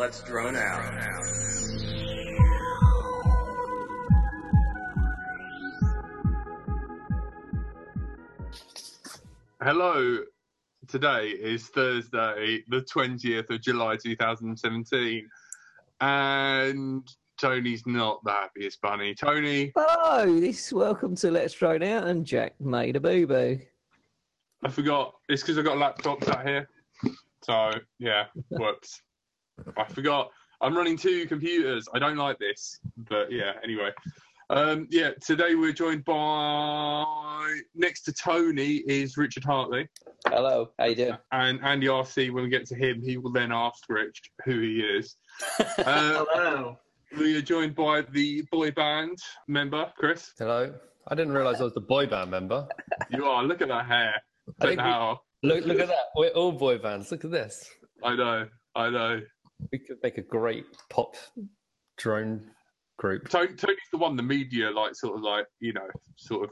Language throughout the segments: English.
Let's drone out. Hello. Today is Thursday, the 20th of July 2017. And Tony's not the happiest bunny. Tony, oh, Hello, this welcome to Let's Drone Out, and Jack made a boo boo. I forgot. It's because I've got laptops out here. So, yeah, whoops. I forgot. I'm running two computers. I don't like this. But, yeah, anyway. Um, yeah, today we're joined by, next to Tony is Richard Hartley. Hello, how you doing? And Andy RC, when we get to him, he will then ask Rich who he is. Uh, Hello. we are joined by the boy band member, Chris. Hello. I didn't realise I was the boy band member. You are. Look at that hair. I think we- How? Look, look at that. We're all boy bands. Look at this. I know. I know. We could make a great pop drone group. Tony, Tony's the one the media like sort of like you know sort of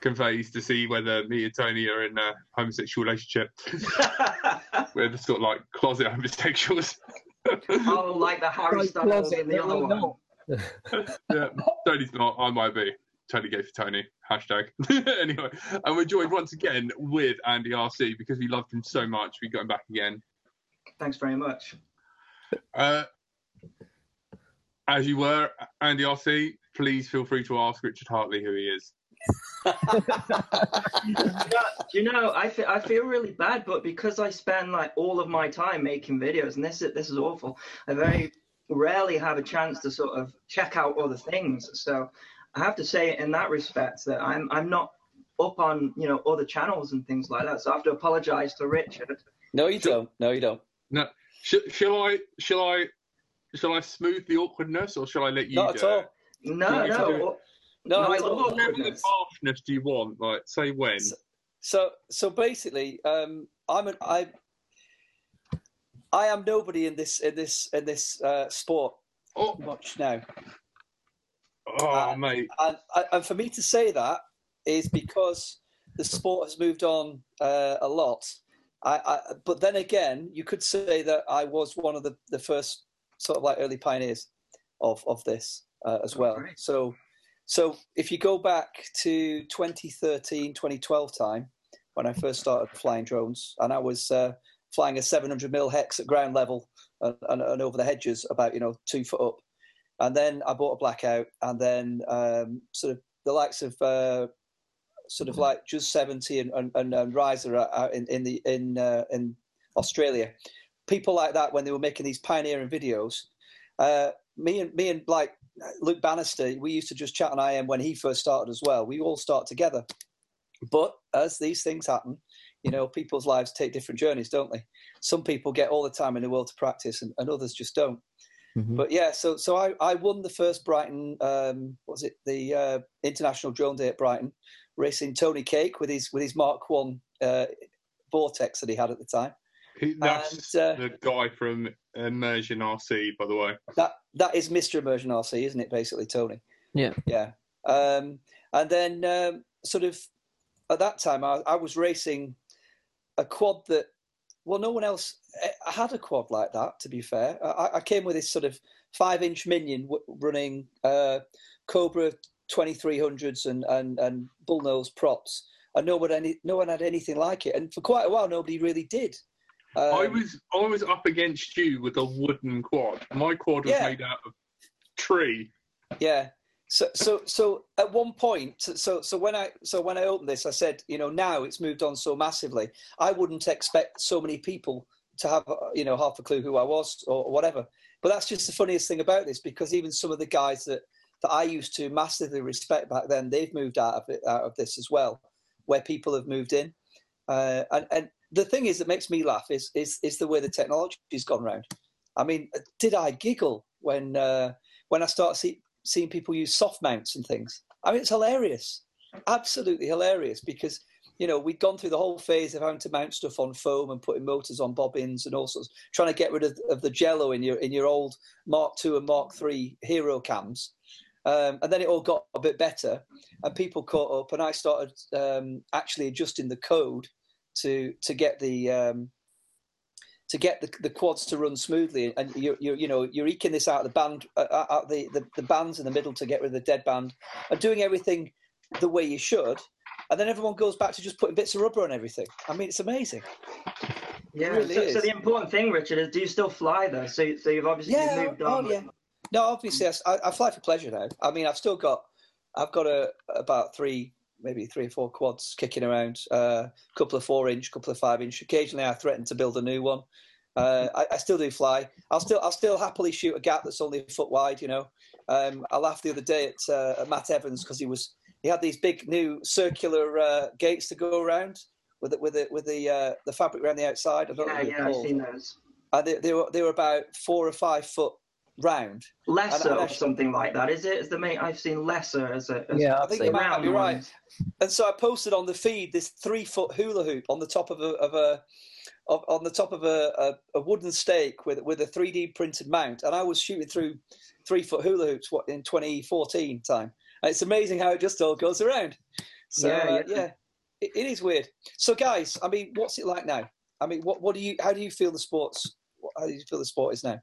conveys to see whether me and Tony are in a homosexual relationship. We're the sort of like closet homosexuals. oh, like the Harry Right Styles closet, in the other no, one. yeah, Tony's not. I might be. Tony gay for Tony. Hashtag. anyway, and we're joined once again with Andy RC because we loved him so much. We got him back again. Thanks very much. Uh, as you were, Andy RC, please feel free to ask Richard Hartley who he is. you know, you know I, fe- I feel really bad, but because I spend like all of my time making videos, and this is this is awful. I very rarely have a chance to sort of check out other things. So I have to say, in that respect, that I'm I'm not up on you know other channels and things like that. So I have to apologise to Richard. No, you don't. No, you don't. No, sh- shall I? Shall I? Shall I smooth the awkwardness, or shall I let you? Not at all. it? No, No, you no, no. No, I at all. love What level of harshness do you want? Like, say when? So, so basically, um, I'm an I. I am nobody in this in this in this uh, sport Oh, much now, oh, Uh, mate. and and for me to say that is because the sport has moved on uh, a lot. I, I, but then again, you could say that I was one of the, the first sort of like early pioneers of of this uh, as well. great. So, so if you go back to 2013, 2012 time when I first started flying drones, and I was uh, flying a 700 mil hex at ground level and, and, and over the hedges, about you know two foot up, and then I bought a blackout, and then um, sort of the likes of uh, sort of like just 70 and, and, and, and Riser out- out in, in the in uh, in Australia. People like that when they were making these pioneering videos. Uh, me and me and like Luke Bannister, we used to just chat on IM when he first started as well. We all start together. But as these things happen, you know, people's lives take different journeys, don't they? Some people get all the time in the world to practice, and, and others just don't. But yeah, so so I, I won the first Brighton, um, what was it the uh, International Drone Day at Brighton, racing Tony Cake with his with his Mark One uh, Vortex that he had at the time. That's and, uh, the guy from Immersion RC, by the way. That that is Mr. Immersion RC, isn't it? Basically, Tony. Yeah. Yeah. Um, and then um, sort of at that time, I, I was racing a quad that, well, no one else eh, had a quad like that. To be fair, I, I came with this sort of five-inch minion w- running uh, Cobra 2300s and and and bullnose props, and no one any no one had anything like it. And for quite a while, nobody really did. I Um, was I was up against you with a wooden quad. My quad was Yeah. made out of tree. Yeah. So so so at one point, so so when I so when I opened this, I said, you know, now it's moved on so massively. I wouldn't expect so many people to have you know half a clue who I was or whatever. But that's just the funniest thing about this because even some of the guys that that I used to massively respect back then, they've moved out of it out of this as well, where people have moved in. Uh, and and the thing is that makes me laugh is is is the way the technology's gone round. I mean, did I giggle when uh, when I start see, seeing people use soft mounts and things? I mean, it's hilarious, absolutely hilarious because you know we'd gone through the whole phase of having to mount stuff on foam and putting motors on bobbins and all sorts, trying to get rid of, of the jello in your in your old Mark II and Mark III hero cams. Um, and then it all got a bit better, and people caught up, and I started um, actually adjusting the code to to get the um, to get the, the quads to run smoothly, and you're, you're you know you're eking this out of the band, uh, out the, the the bands in the middle to get rid of the dead band, and doing everything the way you should, and then everyone goes back to just putting bits of rubber on everything. I mean, it's amazing. Yeah. really so, so the important thing, Richard, is do you still fly though? So so you've obviously Yeah. moved on. Oh, yeah. No, obviously, I, I- fly for pleasure now. I mean, I've still got, I've got a about three, maybe three or four quads kicking around. A uh, couple of four inch, couple of five inch. Occasionally, I threaten to build a new one. Uh, I, I still do fly. I'll still, I'll still happily shoot a gap that's only a foot wide. You know, um, I laughed the other day at, uh, at Matt Evans because he was, he had these big new circular uh, gates to go around with it, with it, with the uh, the fabric around the outside. I don't Yeah, they're yeah, I've seen those. And they, they were they were about four or five foot round. Lesser and or something like that, is it? Is the mate I've seen lesser as a as Yeah, I think seen you might be right. ones. And so I posted on the feed this three foot hula hoop on the top of a, of a of, on the top of a, a, a wooden stake with with a 3D printed mount, and I was shooting through three foot hula hoops what in 2014 time. And it's amazing how it just all goes around. So Yeah, yeah, uh, yeah. yeah it, it is weird. So guys, I mean, what's it like now? I mean, what what do you how do you feel the sports? How do you feel the sport is now?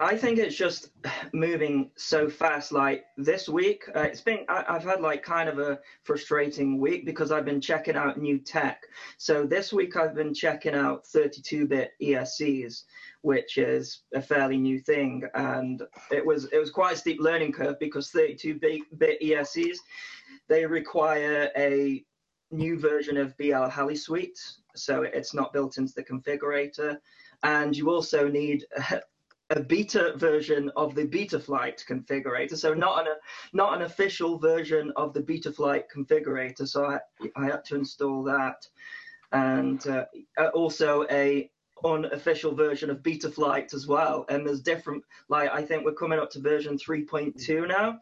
I- think it's just moving so fast. Like this week, uh, it's been I, I've had like kind of a frustrating week because I've been checking out new tech. So this week I've been checking out 32-bit ESCs, which is a fairly new thing, and it was it was quite a steep learning curve because 32-bit ESCs they require a new version of BL Heli Suite, so it's not built into the configurator, and you also need a beta version of the Betaflight configurator, so not an not an official version of the Betaflight configurator. So I I had to install that, and uh, also a unofficial version of Betaflight as well. And there's different like I think we're coming up to version 3.2 now,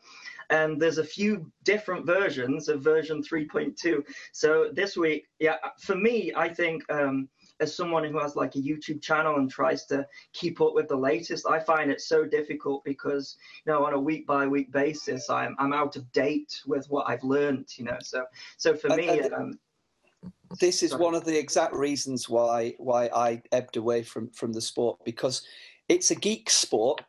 and there's a few different versions of version 3.2. So this week, yeah, for me, I think. Um, as someone who has like a YouTube channel and tries to keep up with the latest, I find it so difficult because you know on a week by week basis, I'm I'm out of date with what I've learned. You know, so so for And- me, and- um, this is Sorry. one of the exact reasons why why I ebbed away from from the sport because it's a geek sport.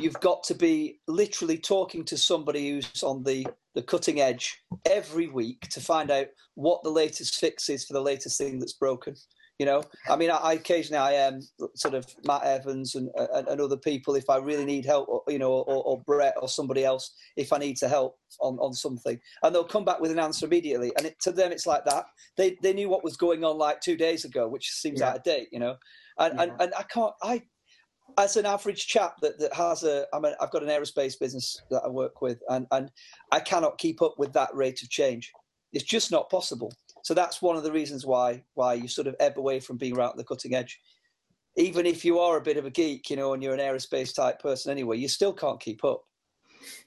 You've got to be literally talking to somebody who's on the the cutting edge every week to find out what the latest fix is for the latest thing that's broken. You know, I mean, I, I occasionally I am sort of Matt Evans and, uh, and and other people if I really need help, or, you know, or, or Brett or somebody else if I need to help on on something, and they'll come back with an answer immediately. And it, to them, it's like that they they knew what was going on like two days ago, which seems Yeah. out of date, you know. And and, and I can't I as an average chap that, that has a I'm a, I've got an aerospace business that I work with, and and I cannot keep up with that rate of change. It's just not possible. So that's one of the reasons why why you sort of ebb away from being right at the cutting edge. Even if you are a bit of a geek, you know, and you're an aerospace type person anyway, you still can't keep up.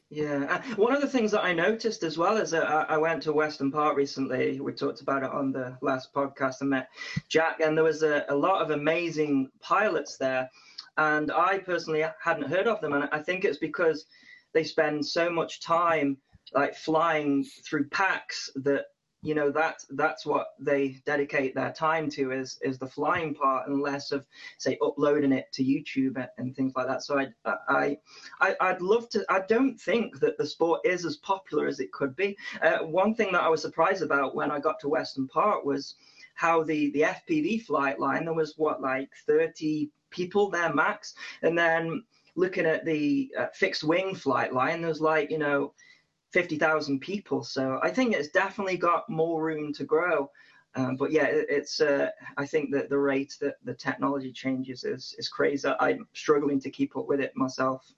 Yeah, uh, one of the things that I noticed as well is that I, went to Weston Park recently. We talked about it on the last podcast. I met Jack, and there was a, a lot of amazing pilots there, and I personally hadn't heard of them, and I think it's because they spend so much time like flying through packs that you know that that's what they dedicate their time to is is the flying part and less of say uploading it to YouTube and, things like that. So I I I, I'd love to. I don't think that the sport is as popular as it could be. Uh, one thing that I was surprised about when I got to Weston Park was how the the FPV flight line there was what like 30 people there max, and then looking at the uh, fixed wing flight line, there was like you know. 50,000 people. So I think it's definitely got more room to grow. Um, but yeah, it, it's. Uh, I think that the rate that the technology changes is is crazy. I'm struggling to keep up with it myself.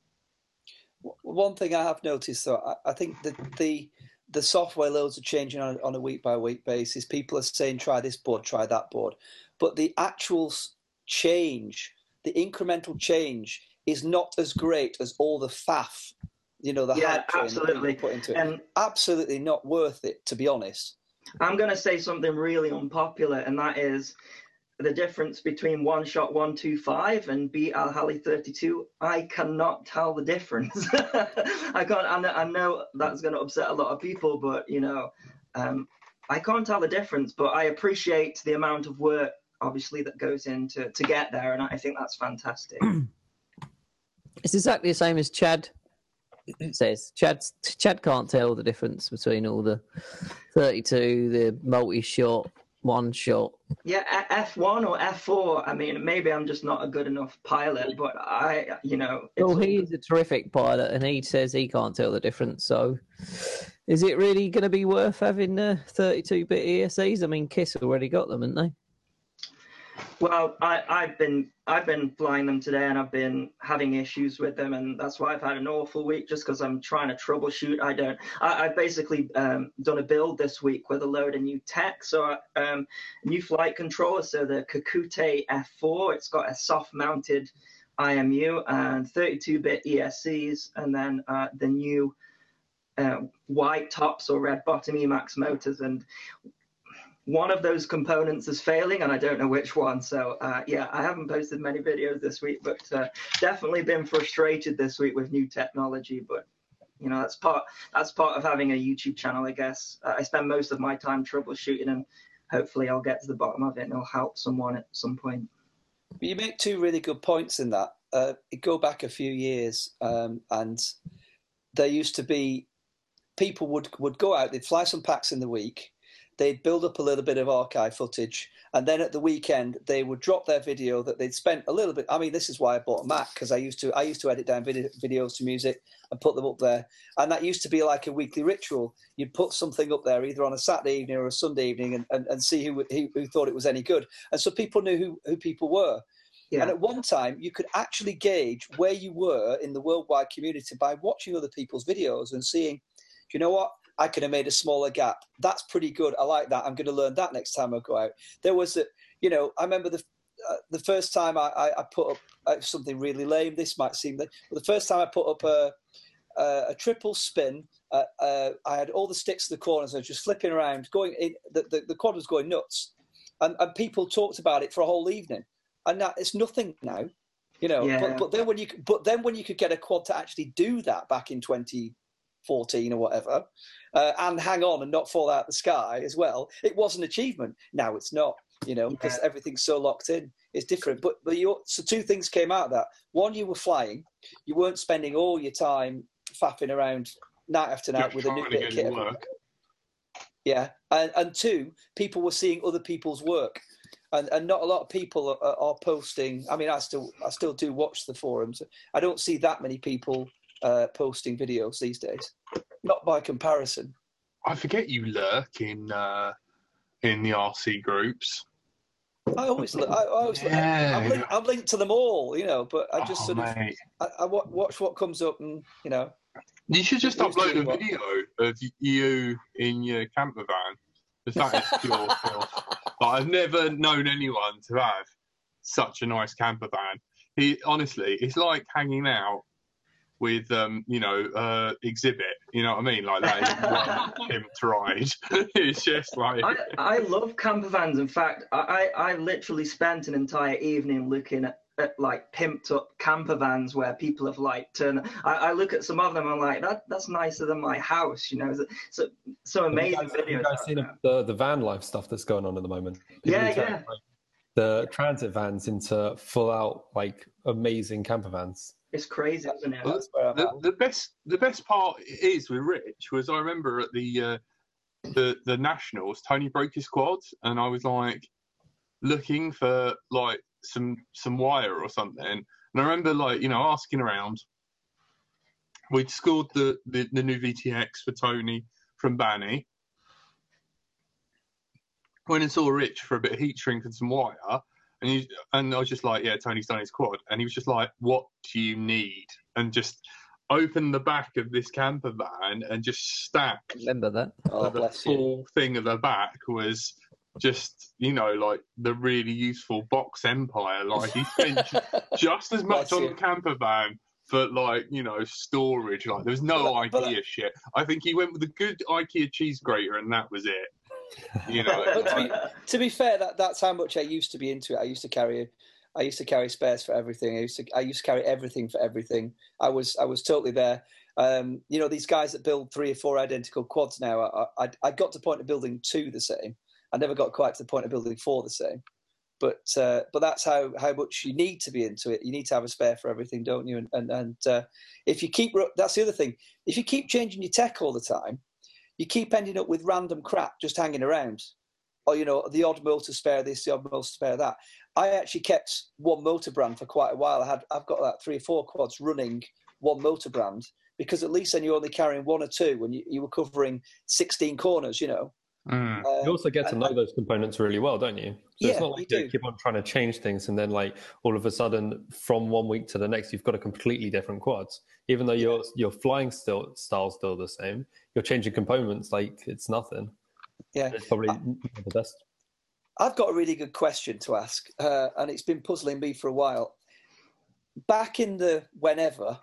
One thing I have noticed, though, I, I think that the the software loads are changing on, on a week by week basis. People are saying, try this board, try that board. But the actual change, the incremental change, is not as great as all the faff, you know, the Yeah, hype train that people absolutely. put into it. And Absolutely not worth it, to be honest. I'm going to say something really unpopular, and that is the difference between one shot 125 and BLHeli 32. I cannot tell the difference. I can't. I know, I know that's going to upset a lot of people, but you know, um, I can't tell the difference. But I appreciate the amount of work obviously that goes into to get there, and I think that's fantastic. It's exactly the same as Chad says. Chad Chad can't tell the difference between all the 32, the multi-shot, one shot. Yeah, F one or F four. I mean, maybe I'm just not a good enough pilot, but I, you know. it's Well, he's a terrific pilot, and he says he can't tell the difference. So, is it really going to be worth having the 32-bit ESCs? I mean, Kiss already got them, haven't they? Well, I, I've been I've been flying them today, and I've been having issues with them, and that's why I've had an awful week. Just because I'm trying to troubleshoot, I don't. I, I've basically um, done a build this week with a load of new tech. So, um, new flight controller. So the Kakute F4, it's got a soft-mounted IMU and 32-bit ESCs, and then uh, the new uh, white tops or red bottom Emax motors, and one of those components is failing and I don't know which one. So uh, yeah, I haven't posted many videos this week, but uh, definitely been frustrated this week with new technology. But you know, that's part that's part of having a YouTube channel, I guess. Uh, I spend most of my time troubleshooting, and hopefully, I'll get to the bottom of it and it'll help someone at some point. You make two really good points in that. Uh, go back a few years, um, and there used to be people would would go out. They'd fly some packs in the week. They'd build up a little bit of archive footage, and then at the weekend they would drop their video that they'd spent a little bit. I mean, this is why I bought a Mac because I used to I used to edit down video, videos to music and put them up there, and that used to be like a weekly ritual. You'd put something up there either on a Saturday evening or a Sunday evening, and, and, and see who, who who thought it was any good, and so people knew who who people were. Yeah. And at one time, you could actually gauge where you were in the worldwide community by watching other people's videos and seeing, you know what, I could have made a smaller gap. That's pretty good. I like that. I'm going to learn that next time I go out. There was a, you know, I remember the uh, the first time I, I, I put up uh, something really lame. This might seem that, but the first time I put up a a, a triple spin, uh, uh, I had all the sticks in the corners. I was just flipping around, going. In, the, the the quad was going nuts, and and people talked about it for a whole evening. And that it's nothing now, you know. Yeah. But but then when you but then when you could get a quad to actually do that back in 2014 or whatever, uh, and hang on and not fall out the sky as well, it was an achievement. Now it's not, you know, because Yeah. everything's so locked in. It's different. But but you so two things came out of that. One, you were flying. You weren't spending all your time faffing around night after night Just with a new bit of kit. work. Yeah, and and two, people were seeing other people's work, and and not a lot of people are, are posting. I mean, I still I still do watch the forums. I don't see that many people uh, posting videos these days. Not by comparison. I forget you lurk in uh, in the RC groups. I always look. I, I always look, I'm, linked, I'm linked to them all, you know. But I just Oh, sort of mate. I, I watch what comes up, and you know, You should just upload a what? video of you in your camper van. 'cause that is pure filth. Like, I've never known anyone to have such a nice camper van. He honestly, it's like hanging out with, um, you know, uh, exhibit. You know what I mean? Like that is one him to ride. it's just like I, I love camper vans. In fact, I, I I literally spent an entire evening looking at, at like pimped up camper vans where people have like turned. I, I look at some of them. I'm like, that that's nicer than my house. You know, so so, some Have you amazing guys, have you videos. guys seen there. the, the van life stuff that's going on at the moment? People Yeah, yeah. like, The transit vans into full out like amazing camper vans. It's crazy, isn't it? that's the, the best the best part is with Rich was I remember at the uh, the the nationals Tony broke his quad and I was like looking for like some some wire or something. And I remember like you know asking around. We'd scored the, the, the new VTX for Tony from Banny. Went and saw Rich for a bit of heat shrink and some wire and he, and I was just like, yeah, Tony's done his quad, and he was just like, what do you need? And just opened the back of this camper van and just stacked Remember that? Oh, the bless you. full thing of the back was just you know like the really useful box empire. Like he spent just as much Bless on you. the camper van. For like you know storage, like there was no But- but- IKEA shit. I think he went with a good IKEA cheese grater, and that was it. You know, to be, to be fair, that, that's how much I used to be into it. I used to carry, I used to carry spares for everything. I used to, I used to carry everything for everything. I was, I was totally there. Um, you know, these guys that build three or four identical quads now. I, I, I got to point of building two the same. I never got quite to the point of building four the same. but uh, but that's how how much you need to be into it. You need to have a spare for everything, don't you? And and, and uh, if you keep that's the other thing. If you keep changing your tech all the time, you keep ending up with random crap just hanging around. Or you know the odd motor spare this, the odd motor spare that. I actually kept one motor brand for quite a while. I had I've got like three or four quads running one motor brand because at least then you're only carrying one or two when you, you were covering 16 corners, you know. Mm. You also get to know those components really well, don't you? So Yeah, it's not like you you do. keep on trying to change things and then like all of a sudden from one week to the next you've got a completely different quads. Even though your your flying still style's still the same, you're changing components like it's nothing. Yeah. It's probably not the best. I've got a really good question to ask, uh, and it's been puzzling me for a while. Back in the whenever,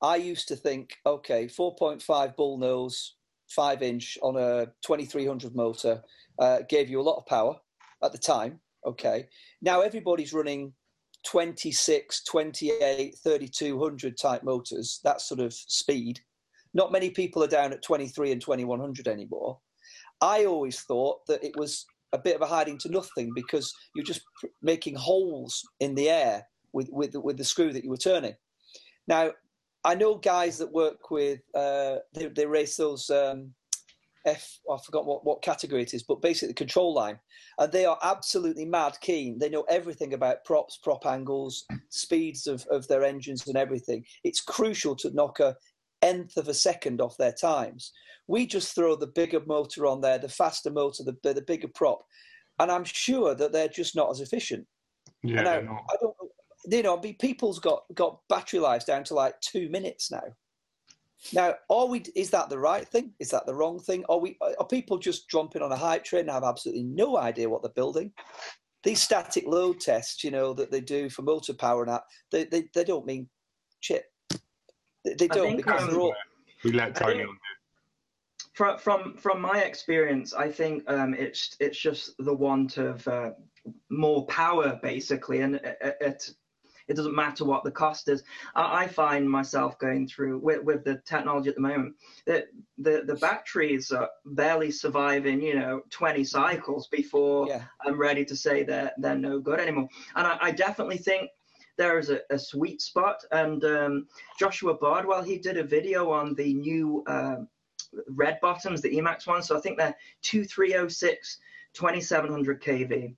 I used to think, okay, 4.5 bull nose, five inch on a 2300 motor uh, gave you a lot of power at the time. Okay. Now everybody's running 26, 28, 3200 type motors, that sort of speed. Not many people are down at 23 and 2100 anymore. I always thought that it was a bit of a hiding to nothing because you're just making holes in the air with, with, with the screw that you were turning. Now, I know guys that work with, uh, they, they race those um, F, I forgot what, what category it is, but basically the control line. And they are absolutely mad keen. They know everything about props, prop angles, speeds of, of their engines and everything. It's crucial to knock a nth of a second off their times. We just throw the bigger motor on there, the faster motor, the, the bigger prop. And I'm sure that they're just not as efficient. Yeah, And I, not. I don't, you know, people's got got battery lives down to like two minutes now. Now, are we? Is that the right thing? Is that the wrong thing? Are we? Are people just jumping on a hype train and have absolutely no idea what they're building? These static load tests, you know, that they do for motor power and that, they they, they don't mean shit. They, they don't because um, they're all. We let Tony on from from from my experience, I think um, it's it's just the want of uh, more power, basically, and it, it it doesn't matter what the cost is. I, I find myself going through with, with the technology at the moment that the the batteries are barely surviving, you know, 20 cycles before Yeah, I'm ready to say they're they're no good anymore. And I, I definitely think there is a, a sweet spot. And um, Joshua Bardwell, he did a video on the new um red bottoms, the Emax ones. So I think they're 2306, 2700 kV.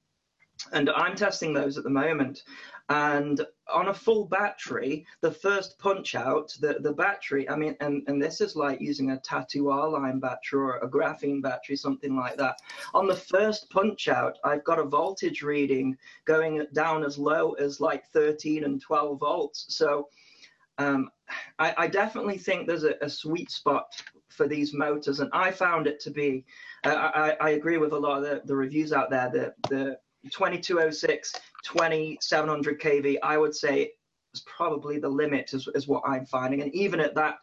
And I'm testing those at the moment. And on a full battery, the first punch out, the, the battery, I mean, and, and this is like using a Tattu R line battery or a graphene battery, something like that. On the first punch out, I've got a voltage reading going down as low as like 13 and 12 volts. So um, I, I definitely think there's a, a sweet spot for these motors, and I found it to be. Uh, I, I agree with a lot of the, the reviews out there. The the 2206, 2700 kV, I would say is probably the limit, is, is what I'm finding. And even at that,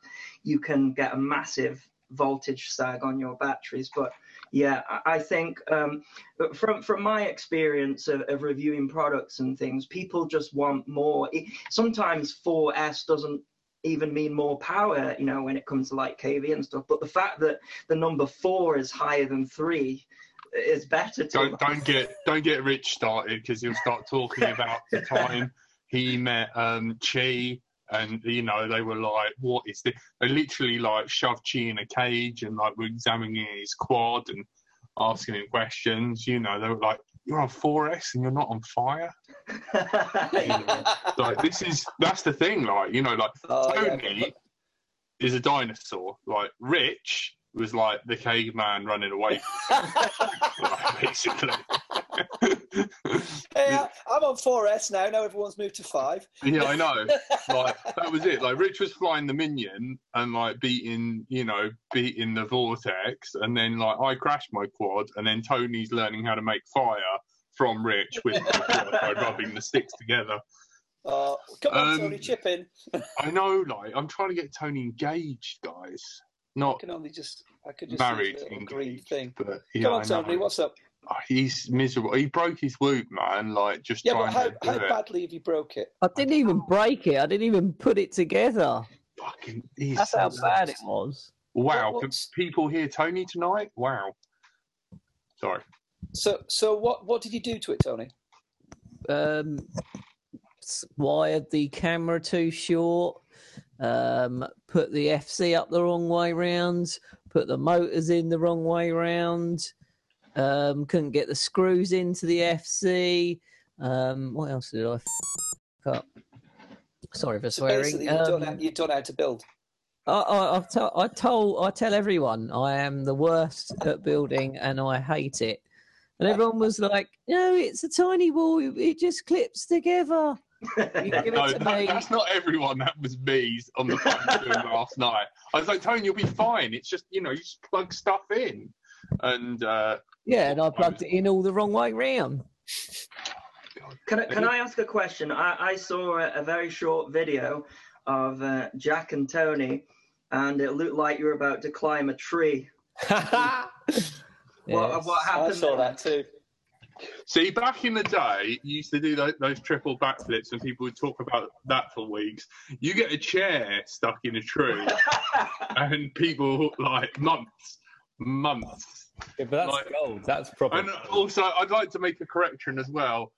you can get a massive voltage sag on your batteries. But yeah, I, think um, from from my experience of, of reviewing products and things, people just want more. Sometimes 4S doesn't even mean more power, you know, when it comes to like KV and stuff. But the fact that the number four is higher than three is better to Don't don't get don't get Rich started because he'll start talking about the time he met um Chi and you know they were like, what is this? They literally like shoved Chi in a cage and like were examining his quad and asking him questions. You know they were like, you're on 4S and you're not on fire. Like this is that's the thing. Like you know like Oh, yeah, Tony is a dinosaur. Like Rich was like the caveman running away, basically. Hey, I'm on 4S now. Now everyone's moved to five. yeah, I know. Like that was it. Like Rich was flying the minion and like beating, you know, beating the vortex, and then like I crashed my quad, and then Tony's learning how to make fire from Rich with quad by rubbing the sticks together. Uh, come on, Um, Tony, chip in. I know, like I'm trying to get Tony engaged, guys. Not I can only just, I could just married, see the little green thing. but yeah, Come on, I know. Tony, what's up? Oh, he's miserable. He broke his whoop, man. Like just Yeah, but trying how, to how badly have you broke it? I didn't even break it. I didn't even put it together. Fucking, he's That's so how bad it was. Wow, What- can people hear Tony tonight? Wow. Sorry. So, so what, what did you do to it, Tony? um, wired the camera too short, um, put the FC up the wrong way round, put the motors in the wrong way round, um, couldn't get the screws into the FC. Um, what else did I f- up? Sorry for swearing. basically, you don't, Um, know, you know how to build. I, I, to, I told, I tell everyone I am the worst at building and I hate it. And everyone was like, "No, it's a tiny wall. It just clips together." You No, that, me. that's not everyone. That was me on the phone last night. I was like, Tony, you'll be fine. It's just, you know, you just plug stuff in. And uh, Yeah, and I plugged it in all the wrong way round. Can I, can I ask a question? I, I saw a, a very short video of uh, Jack and Tony, and it looked like you were about to climb a tree. What, Yes. what I happened? saw there? that too. See, back in the day, you used to do those, those triple backflips, and people would talk about that for weeks. You get a chair stuck in a tree, and people like months, months. Yeah, but that's Like- gold. That's proper. And also, I'd like to make a correction as well.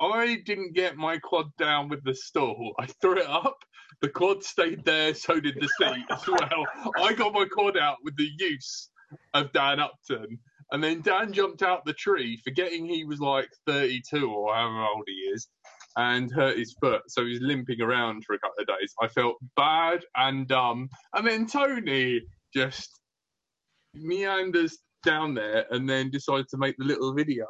I didn't get my quad down with the stall. I threw it up. The quad stayed there, so did the seat as well. I got my quad out with the use of Dan Upton. And then Dan jumped out the tree, forgetting he was like 32 or however old he is, and hurt his foot. So he's limping around for a couple of days. I felt bad and dumb. And then Tony just meanders down there and then decides to make the little video.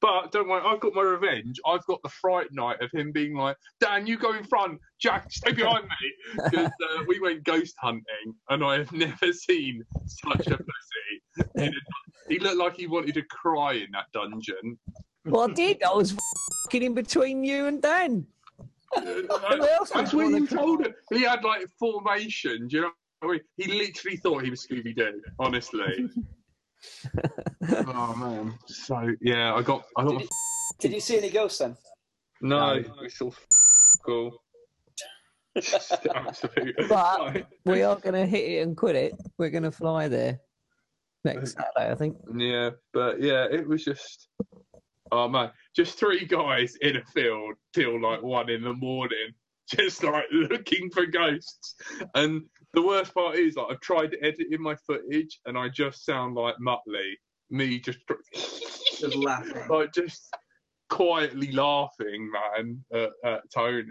But don't worry, I've got my revenge. I've got the fright night of him being like, Dan, you go in front, Jack, stay behind me. Because uh, we went ghost hunting and I have never seen such a pussy. in a- He looked like he wanted to cry in that dungeon. Well, I did. I was f***ing in between you and Dan. Who else That's what you told him. He had like formation. Do you know? what I mean? He literally thought he was Scooby Doo. Honestly. oh man. So yeah, I got. I got. Did you, did you see any ghosts then? No, it's all cool. But we are going to hit it and quit it. We're going to fly there next Saturday, I think. Yeah, but yeah, it was just. Oh man, just three guys in a field till like one in the morning, just like looking for ghosts. And the worst part is, like, I've tried editing my footage, and I just sound like Muttley. Me just Just laughing. like just quietly laughing, man, at, at Tony.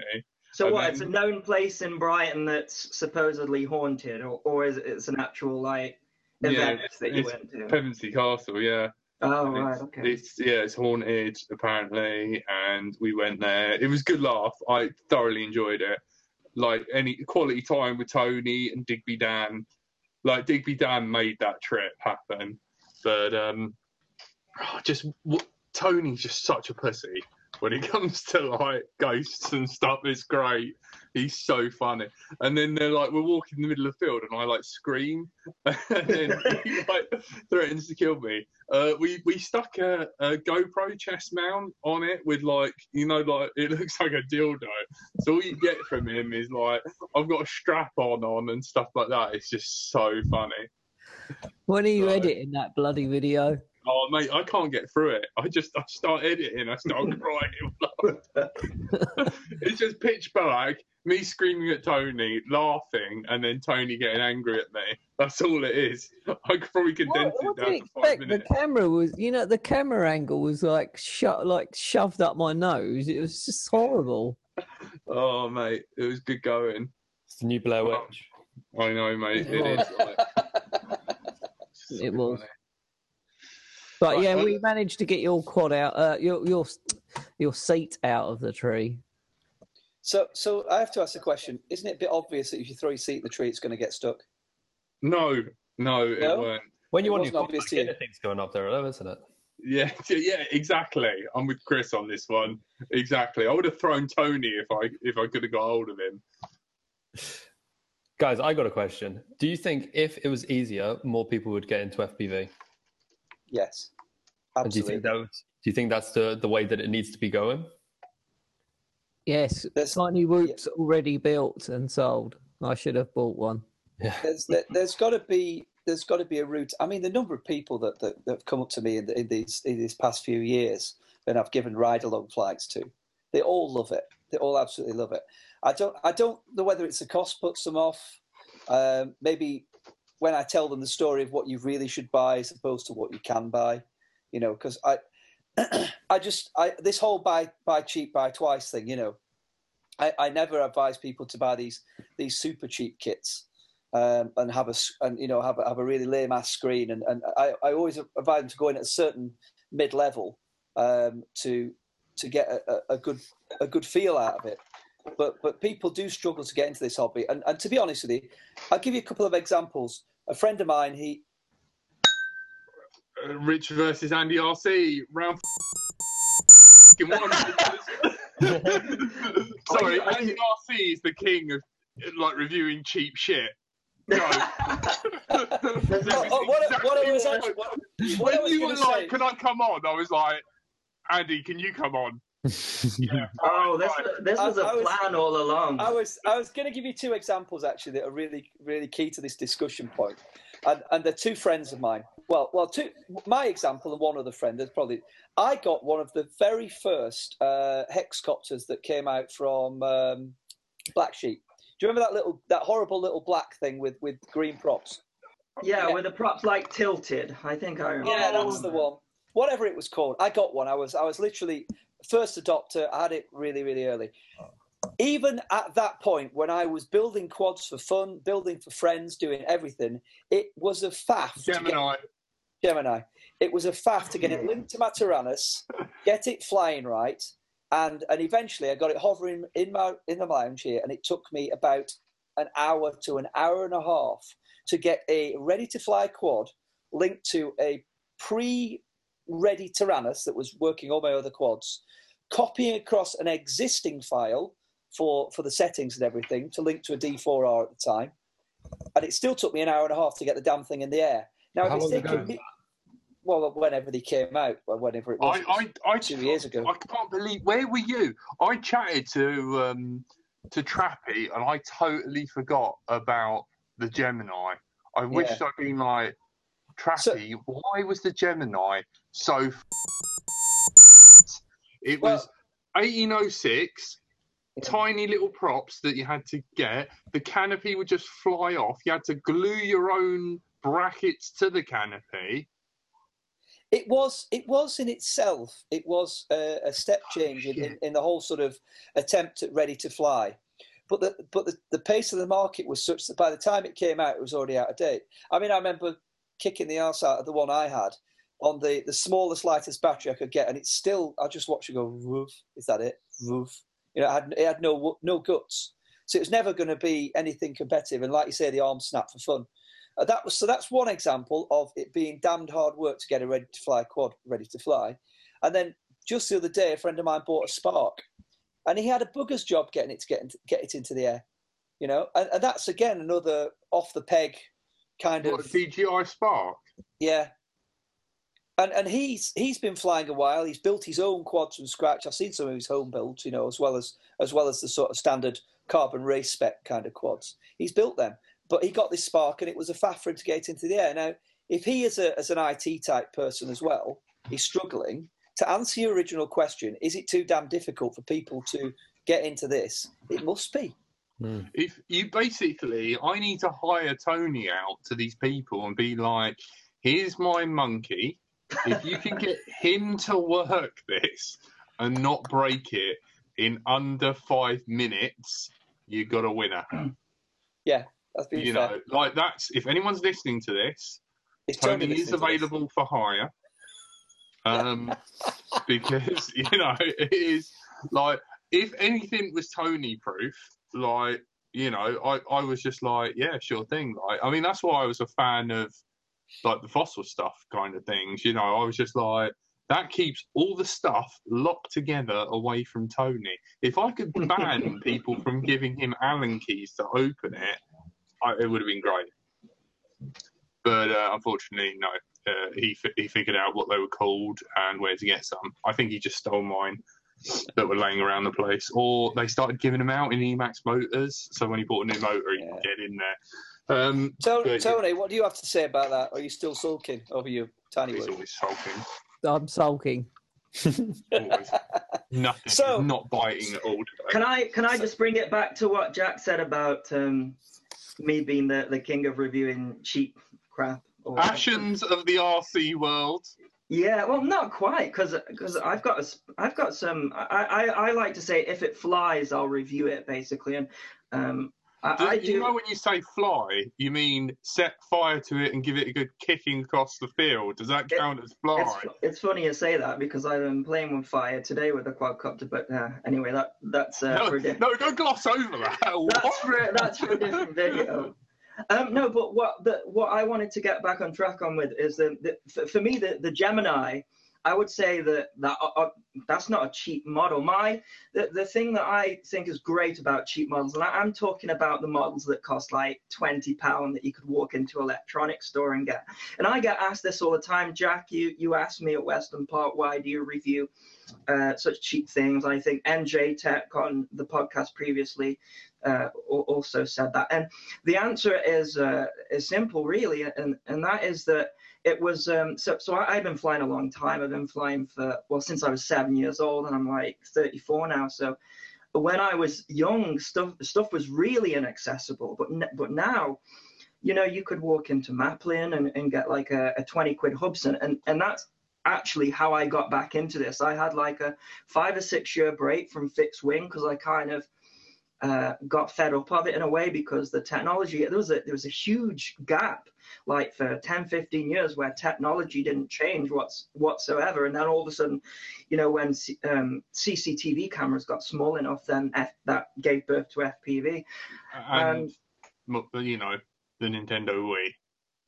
So And what? then- It's a known place in Brighton that's supposedly haunted, or, or is it it's an actual like Yeah, event that you went to? Pevensey Castle, yeah. Oh And right, it's, okay. it's yeah, it's haunted apparently, and we went there. It was good laugh. I thoroughly enjoyed it. Like any quality time with Tony and Digby Dan. Like Digby Dan made that trip happen, but um, just Tony's just such a pussy when it comes to like ghosts and stuff. It's great. He's so funny. And then they're like, we're walking in the middle of the field, and I like scream, and then he like threatens to kill me. Uh, we we stuck a, a GoPro chest mount on it with like you know like it looks like a dildo. So all you get from him is like I've got a strap on on and stuff like that. It's just so funny. When are you Right. editing that bloody video? Oh mate, I can't get through it. I just I start editing, I start crying. it's just pitch black, me screaming at Tony, laughing, and then Tony getting angry at me. That's all it is. I could probably condense What, what it do you down to five expect? The camera was, you know, the camera angle was like shut, like shoved up my nose. It was just horrible. Oh mate, it was good going. It's the new Blair oh, Witch. I know, mate. It It is. Like, It was. funny. But Right, yeah, well- we managed to get your quad out, uh, your your your seat out of the tree. So, so I have to ask a question. Isn't it a bit obvious that if you throw your seat in the tree, it's going to get stuck? No, no, it No? weren't. When you It want wasn't your obvious quad to you. anything's going up there, though, isn't it? Yeah, yeah, exactly. I'm with Chris on this one. Exactly. I would have thrown Tony if I if I could have got hold of him. Guys, I got a question. Do you think if it was easier, more people would get into FPV? Yes, And do you absolutely. think that was, do you think that's the, the way that it needs to be going? Yes, There's- tiny whoops already built and sold. I should have bought one. Yeah. there's there, there's got to be there's got to be a route. I mean, the number of people that, that, that have come up to me in, the, in these in these past few years that I've given ride along flights to, They all love it. They all absolutely love it. I don't. I don't know whether it's the cost puts them off. Um, maybe when I tell them the story of what you really should buy as opposed to what you can buy, you know, because I, I just, I this whole buy buy cheap, buy twice thing, you know, I, I never advise people to buy these these super cheap kits um, and have a and you know have a, have a really lame ass screen, and, and I, I always advise them to go in at a certain mid level um, to to get a- a good a good feel out of it. But but people do struggle to get into this hobby, and, and to be honest with you, I'll give you a couple of examples. A friend of mine, he Uh, Rich versus Andy RC round one. Sorry, Are you- are Andy RC is the king of like reviewing cheap shit. No. Oh, oh, what, what I was actually, what, what I when was you were to say, like, "Can I come on?" I was like, "Andy, can you come on?" Yeah. Oh, this this was a I was- plan all along. I was I was going to give you two examples actually that are really really key to this discussion point, and and they're two friends of mine. Well, well, two my example and one other friend. There's probably I got one of the very first uh, hexcopters that came out from um, Black Sheep. Do you remember that little that horrible little black thing with with green props? yeah, yeah. with the props like tilted. I think I remember. Yeah, that's the one. Whatever it was called, I got one. I was I was literally first adopter. I had it really really early. Oh. Even at that point, when I was building quads for fun, building for friends, doing everything, it was a faff. to get- Gemini. Gemini. It was a faff to get it linked to my Taranis, get it flying right, and and eventually I got it hovering in my in the lounge here, and it took me about an hour to an hour and a half to get a ready to fly quad linked to a pre ready Taranis that was working all my other quads, copying across an existing file for for the settings and everything to link to a D4R at the time, and it still took me an hour and a half to get the damn thing in the air. Now, if it's long taken me- well, whenever they came out, or whenever it was, I, I, I, two years ago. I can't believe. Where were you? I chatted to um, to Trappy, and I totally forgot about the Gemini. I wished I'd been like Trappy. why was the Gemini so? F- it Well- was 1806. Tiny little props that you had to get. The canopy would just fly off. You had to glue your own brackets to the canopy. it was it was in itself it was a, a step oh, change in, in, in the whole sort of attempt at ready to fly but the but the, the pace of the market was such that by the time it came out it was already out of date i mean i remember kicking the arse out of the one i had on the the smallest lightest battery i could get and it's still i just watch it go woof is that it woof you know it had, it had no no guts so it was never going to be anything competitive and like you say the arm snap for fun uh, that was so. That's one example of it being damned hard work to get a ready to fly quad ready to fly. And then just the other day, a friend of mine bought a Spark, and he had a bugger's job getting it to get, get it into the air. You know, and, and that's again another off the peg kind What, of DJI Spark? yeah. And and he's he's been flying a while. He's built his own quads from scratch. I've seen some of his home builds, you know, as well as as well as the sort of standard carbon race spec kind of quads. He's built them, but he got this spark, and it was a faff for him to get into the air. Now, if he is a as an IT type person as well, he's struggling to answer your original question. Is it too damn difficult for people to get into this? It must be. If you basically i need to hire tony out to these people and be like here's my monkey. If you can get him to work this and not break it in under five minutes you got a winner. Yeah, That's being you fair. know like that's if anyone's listening to this It's tony is available for hire. Um because you know it is like if anything was tony proof like you know i i was just like yeah sure thing. Like i mean that's why i was a fan of like the fossil stuff kind of things you know. I was just like that keeps all the stuff locked together away from tony. If i could ban people from giving him allen keys to open it I, it would have been great. But uh, unfortunately no. Uh, he he figured out what they were called and where to get some. I think he just stole mine that were laying around the place, or they started giving them out in Emax Motors. So when he bought a new motor, he Yeah. could get in there. Um, Tony, But- Tony, what do you have to say about that? Are you still sulking over your tiny he's word? always sulking. I'm sulking. Nothing. So- not biting at all today. Can I can I just bring it back to what Jack said about um, me being the, the king of reviewing cheap crap? Or, Ashens of the RC world. Yeah, well, not quite, because because I've got a, I've got some. I, I I like to say if it flies, I'll review it basically, and um, I, Do, I you know when you say fly, you mean set fire to it and give it a good kicking across the field? Does that It- count as fly? It's, it's funny you say that because I've been playing with fire today with the quadcopter, but uh, anyway, that that's uh, no, a no, don't gloss over that. that's for that's for a different video. Um, no, but what the what I wanted to get back on track on with is the, the for, for me the the Gemini. I would say that that uh, uh, that's not a cheap model. My the, the thing that I think is great about cheap models, and I, I'm talking about the models that cost like twenty pound that you could walk into an electronics store and get. And I get asked this all the time, Jack. You you asked me at Weston Park, why do you review uh, such cheap things? I think NJ Tech on the podcast previously uh, also said that, and the answer is uh, is simple, really, and and that is that it was um, so. So I, I've been flying a long time. I've been flying for well since I was seven years old, and I'm like 34 now. So when I was young, stuff stuff was really inaccessible. But but now, you know, you could walk into Maplin and, and get like a, a 20 quid Hubsan, and and that's actually how I got back into this. I had like a five or six year break from fixed wing because I kind of uh, got fed up of it in a way because the technology there was a there was a huge gap like for 10 15 years where technology didn't change what's whatsoever and then all of a sudden you know when C, um, cctv cameras got small enough then F, that gave birth to fpv and um, you know the Nintendo Wii.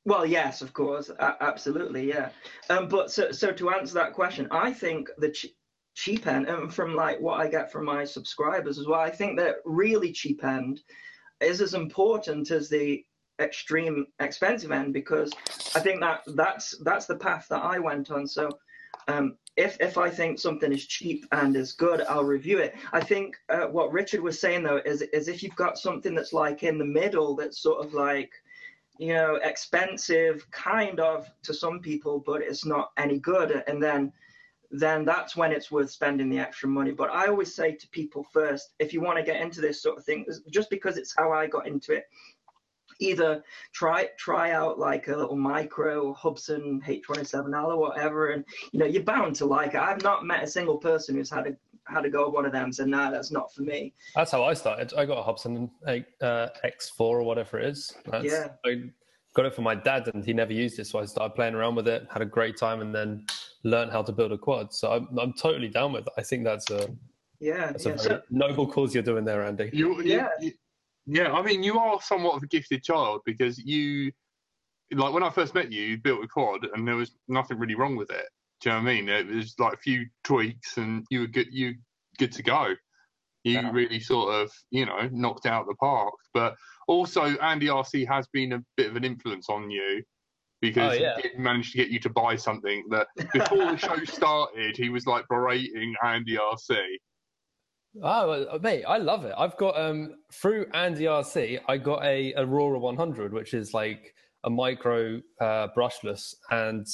Well, yes, of course, absolutely, yeah. Um, but so, so to answer that question, I think the ch- cheap end, and from like what I get from my subscribers as well, I think that really cheap end is as important as the extreme expensive end because I think that that's that's the path that I went on. So. Um, if if I think something is cheap and is good, I'll review it. I think uh, what Richard was saying though is is if you've got something that's like in the middle, that's sort of like you know, expensive kind of to some people, but it's not any good. And then then that's when it's worth spending the extra money. But I always say to people first, if you want to get into this sort of thing, just because it's how I got into it, either try try out like a little micro Hubsan H107L or whatever, and you know you're bound to like it. I've not met a single person who's had a had a go at one of them and said, "No, nah, that's not for me." That's how I started. I got a Hubsan uh, X4 or whatever it is. That's, Yeah. I got it for my dad, and he never used it, so I started playing around with it, had a great time, and then learned how to build a quad. So I'm, I'm totally down with it. I think that's a Yeah, that's yeah. a So, noble cause you're doing there, Andy. You, you- Yeah. you- yeah. I mean, you are somewhat of a gifted child because you, like, when I first met you, you built a quad and there was nothing really wrong with it. Do you know what I mean? It was like a few tweaks and you were good. You good to go. You Yeah. really sort of, you know, knocked out the park. But also, Andy RC has been a bit of an influence on you because Oh, yeah. he managed to get you to buy something that before the show started, he was like berating Andy RC. Oh, well, mate, I love it. I've got um through Andy RC, I got a Aurora 100, which is like a micro uh, brushless, and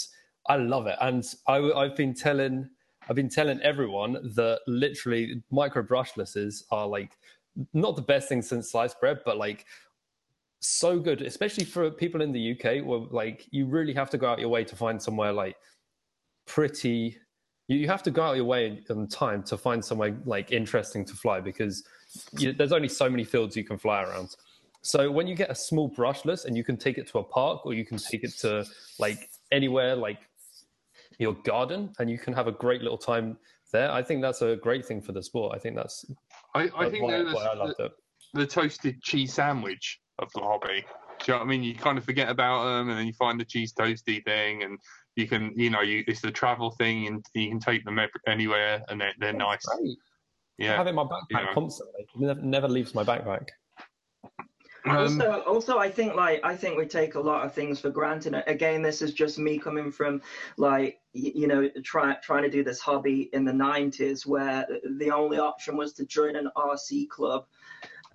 I love it. And I, I've been telling, I've been telling everyone that literally micro brushlesses are like not the best thing since sliced bread, but like so good, especially for people in the UK, where like you really have to go out your way to find somewhere like pretty you, you have to go out your way in time to find somewhere like interesting to fly because you, there's only so many fields you can fly around. So when you get a small brushless and you can take it to a park or you can take it to like anywhere like your garden and you can have a great little time there, I think that's a great thing for the sport. I think that's I, I think why, they're why I the, it. the toasted cheese sandwich of the hobby. Do you know what I mean? You kind of forget about them, and then you find the cheese toasty thing, and you can, you know, you it's the travel thing, and you can take them ev- anywhere, and they're, they're nice. Great. I Yeah. have it in my backpack Yeah. constantly. It never, never leaves my backpack. Um, also, also, I think like I think we take a lot of things for granted. Again, this is just me coming from like you know try, trying to do this hobby in the '90s, where the only option was to join an RC club,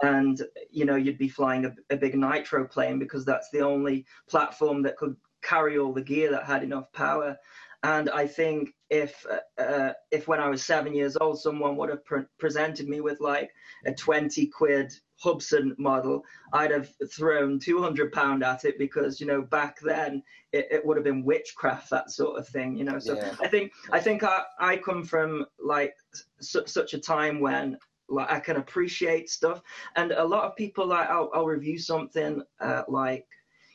and you know you'd be flying a, a big nitro plane because that's the only platform that could carry all the gear that had enough power. And I think if uh, if when I was seven years old, someone would have pre- presented me with like a twenty quid Hubsan model, I'd have thrown two hundred pound at it because you know back then it, it, would have been witchcraft that sort of thing. You know, so Yeah. I think I think I, I come from like su- such a time when like I can appreciate stuff, and a lot of people like I'll, I'll review something uh, like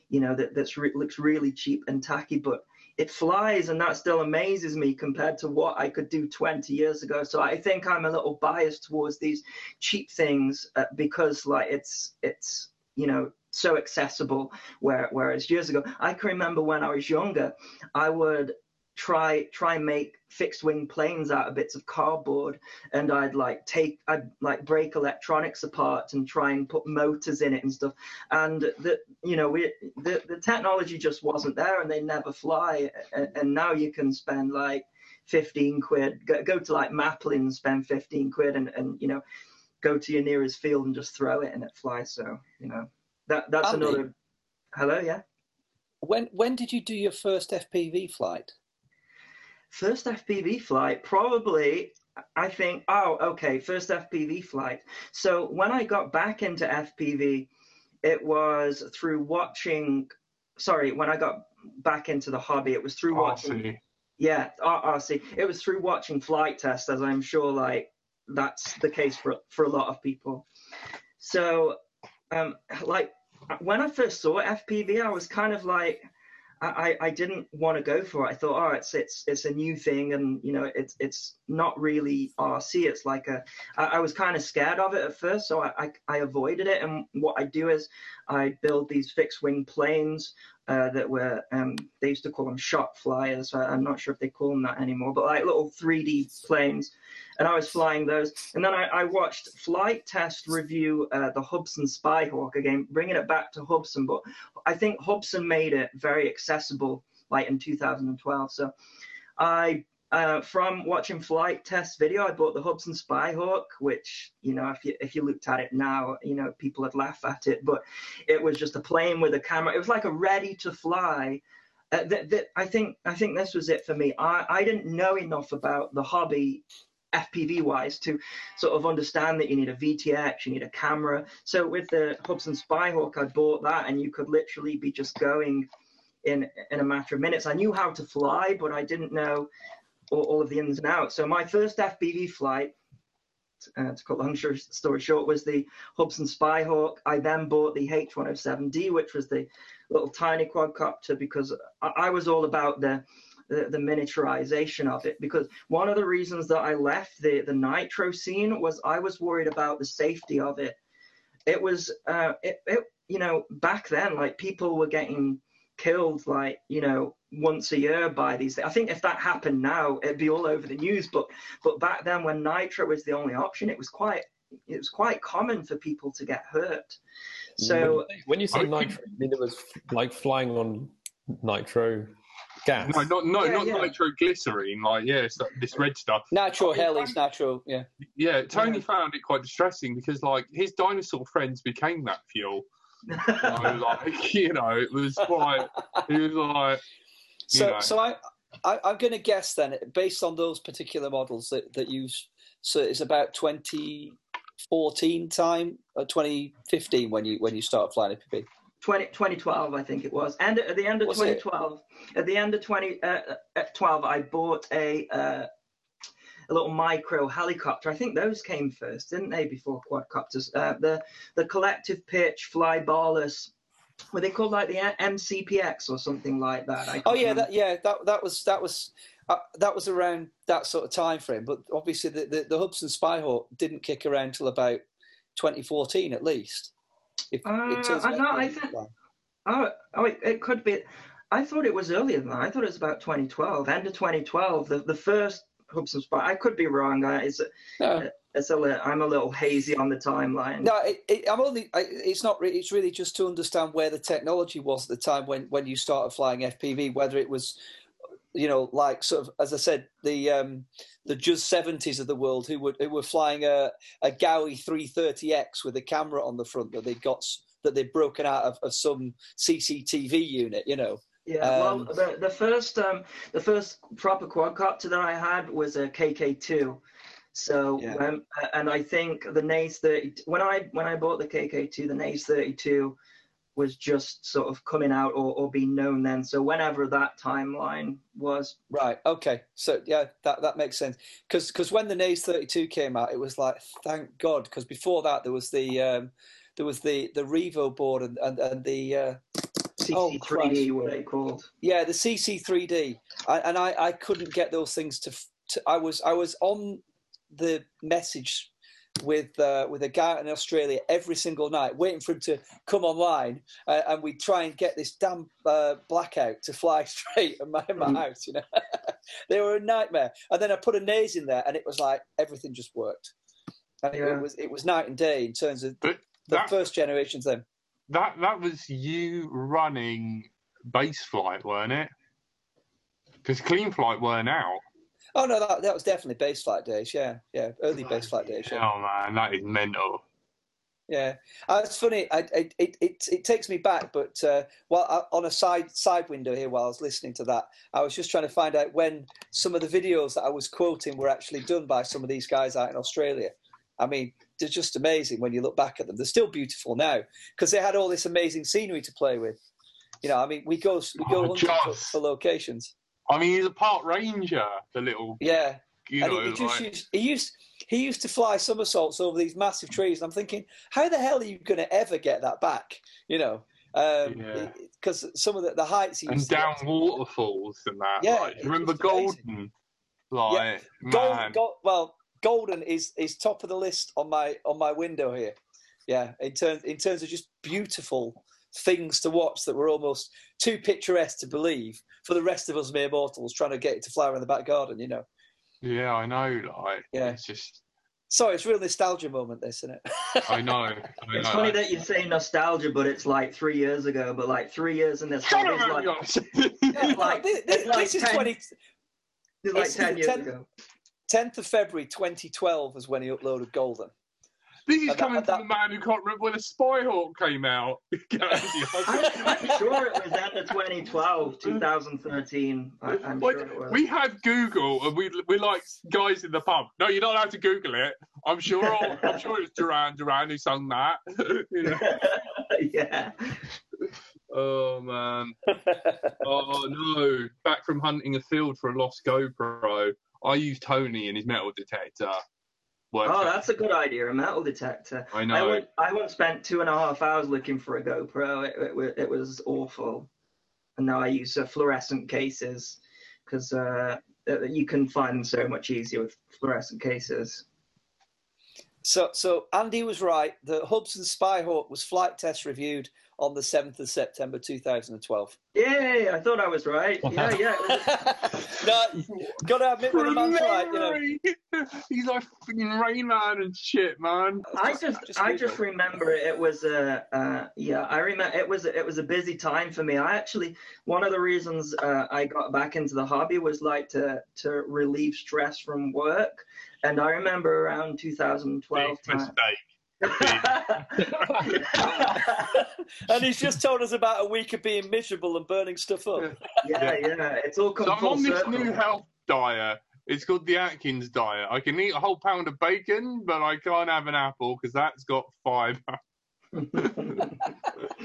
you know that that's re- looks really cheap and tacky, but it flies, and that still amazes me compared to what I could do 20 years ago. So I think I'm a little biased towards these cheap things uh, because like it's it's you know so accessible. Where, whereas years ago, I can remember when I was younger, I would try try make fixed wing planes out of bits of cardboard. And i'd like take i'd like break electronics apart and try and put motors in it and stuff. And the you know we the, the technology just wasn't there and they never fly. And, and now you can spend like 15 quid go, go to like maplin and spend 15 quid and, and you know go to your nearest field and just throw it and it flies. So you know that that's Andy? another hello yeah? When when did you do your first FPV flight? First FPV flight, probably, I think, oh, okay, first FPV flight. So when I got back into FPV, it was through watching, sorry, when I got back into the hobby, it was through watching, RC. yeah, RRC. It was through watching Flite Tests, as I'm sure, like, that's the case for, for a lot of people. So, um, like, when I first saw FPV, I was kind of like, I, I didn't want to go for it. I thought, oh, it's it's it's a new thing, and you know, it's it's not really RC. It's like a. I, I was kind of scared of it at first, so I, I I avoided it. And what I do is I build these fixed wing planes uh, that were um, they used to call them shock flyers. I, I'm not sure if they call them that anymore, but like little 3D planes. And I was flying those, and then I, I watched Flite Test review uh, the Hubsan Spyhawk again, bringing it back to Hubsan. but I think Hubsan made it very accessible, like in 2012. So I, uh, from watching Flite Test video, I bought the Hubsan Spyhawk, which you know, if you if you looked at it now, you know, people would laugh at it, but it was just a plane with a camera. It was like a ready to fly. Uh, that, that I think I think this was it for me. I, I didn't know enough about the hobby FPV wise to sort of understand that you need a VTX, you need a camera. So with the Hubsan Spyhawk, I bought that, and you could literally be just going in in a matter of minutes. I knew how to fly, but I didn't know all, all of the ins and outs. So my first FPV flight, uh, to cut long story short, was the Hubsan Spyhawk. I then bought the H107D, which was the little tiny quadcopter, because I, I was all about the the, the miniaturization of it because one of the reasons that I left the, the nitro scene was I was worried about the safety of it. It was, uh, it, it, you know, back then, like people were getting killed, like, you know, once a year by these. things. I think if that happened now, it'd be all over the news. But, but back then, when nitro was the only option, it was quite, it was quite common for people to get hurt. So, when you say I- nitro, I mean it was like flying on nitro gas. No, not no, Yeah, not yeah. nitroglycerine. Like yeah, it's that- this red stuff. Natural hell yeah. helis, natural, yeah. Yeah, Tony Yeah. found it quite distressing because like his dinosaur friends became that fuel. So, like you know, it was quite. He was like, So, know. so I, I, I'm going to guess then, based on those particular models that, that you, so it's about 2014 time, uh, or 2015 when you when you start flying FPV. 20, 2012, I think it was. And at the end of Was it? 2012, at the end of 2012, uh, I bought a uh, a little micro helicopter. I think those came first, didn't they? Before quadcopters, uh, the the collective pitch flybarless. Were they called like the MCPX or something like that? Oh yeah, that yeah that that was that was uh, that was around that sort of time frame. But obviously, the the, the Hubsan Spyhawk didn't kick around till about 2014 at least. If, Uh, in terms I- no, I think- Oh, oh it, it could be. I thought it was earlier than that. I thought it was about 2012, end of 2012. The the first Hubsan Spy. I could be wrong. Uh, it's No. it's a I'm a little hazy on the timeline. No, it, it, I'm only. I, it's not. Really, it's really just to understand where the technology was at the time when when you started flying FPV. Whether it was, you know, like sort of as I said, the um, the just seventies of the world who were who were flying a a Gaui 330X with a camera on the front that they got that they'd broken out of, of some CCTV unit. You know, Yeah, Um, well, the, the first um, the first proper quadcopter that I had was a KK2. So Yeah. um, and I think the Naze 30 when I when I bought the KK2, the Naze 32 was just sort of coming out or, or being known then. So whenever that timeline was, Right. Okay. So yeah, that that makes sense. Because because when the Naze 32 came out, it was like thank God. Because before that, there was the um, there was the the Revo board and and, and the uh, Oh, CC3D, Christ. what they called. yeah the CC3D, I, and I I couldn't get those things to, to. I was I was on the message with uh, with a guy in Australia every single night, waiting for him to come online, uh, and we'd try and get this damn uh, blackout to fly straight in my, in my Mm. house. You know, they were a nightmare. And then I put a naze in there, and it was like everything just worked. And it, Yeah. it was it was night and day in terms of But the that, first generations. Then that that was you running Baseflight, weren't it? Because Cleanflight weren't out. Oh no, that that was definitely Baseflight days. Yeah, yeah, early Baseflight days. Yeah. Oh man, that is mental. Yeah, uh, it's funny. I, I, it, it it takes me back, but uh, while I, on a side side window here, while I was listening to that, I was just trying to find out when some of the videos that I was quoting were actually done by some of these guys out in Australia. I mean, they're just amazing when you look back at them. They're still beautiful now because they had all this amazing scenery to play with. You know, I mean, we go we go Oh, for, for locations. I mean, he's a park ranger, the little, Yeah, you and know, he, he just like, used, he used he used to fly somersaults over these massive trees. And I'm thinking, how the hell are you going to ever get that back? You know, um, Yeah. because some of the, the heights he and to down waterfalls and that. Yeah, like, remember just amazing. Golden? Like, Gold, man, gold, well, golden is is top of the list on my on my window here. Yeah, in terms in terms of just beautiful things to watch that were almost too picturesque to believe for the rest of us mere mortals trying to get it to flower in the back garden. You know. yeah, I know. Like, Yeah. it's just, Sorry, it's a real nostalgia moment, this, isn't it? I know. I It's know. funny that you say nostalgia, but it's like three years ago. But like three years in this Shut is up, like, Yeah, like- this, this, like this is 10 20, it's like it's ten years ten- ago. 10th of February 2012 is when he uploaded Golden. This is that- coming and from that- the man who can't remember when a Spyhawk came out. I'm, I'm sure it was end of 2012, 2013. I, I'm Like, sure we had Google, and we we like guys in the pub. No, you're not allowed to Google it. I'm sure. I'm sure it's Duran Duran who sung that. You know? yeah. Oh man. Oh no. Back from hunting a field for a lost GoPro. I used Tony and his metal detector. Worked Oh, out. that's a good idea. A metal detector. I I know. once, I once spent two and a half hours looking for a GoPro. It, it, it was awful. And now I use uh, fluorescent cases because uh, uh, you can find them so much easier with fluorescent cases. So, so Andy was right. The Hubsan Spyhawk was Flite Test reviewed on the 7th of September 2012. Yay! I thought I was right. Yeah, yeah. no, gotta admit when a From man's right, you know. He's like fucking Rain Man and shit, man. I just, I just remember it was a, uh, yeah, I remember it was, it was a busy time for me. I actually, one of the reasons uh, I got back into the hobby was like to, to relieve stress from work. And I remember around 2012 Big time. mistake. and he's just told us about a week of being miserable and burning stuff up. yeah, yeah, it's all come So I'm full on this circle. new health diet. It's called the Atkins diet. I can eat a whole pound of bacon, but I can't have an apple because that's got fibre.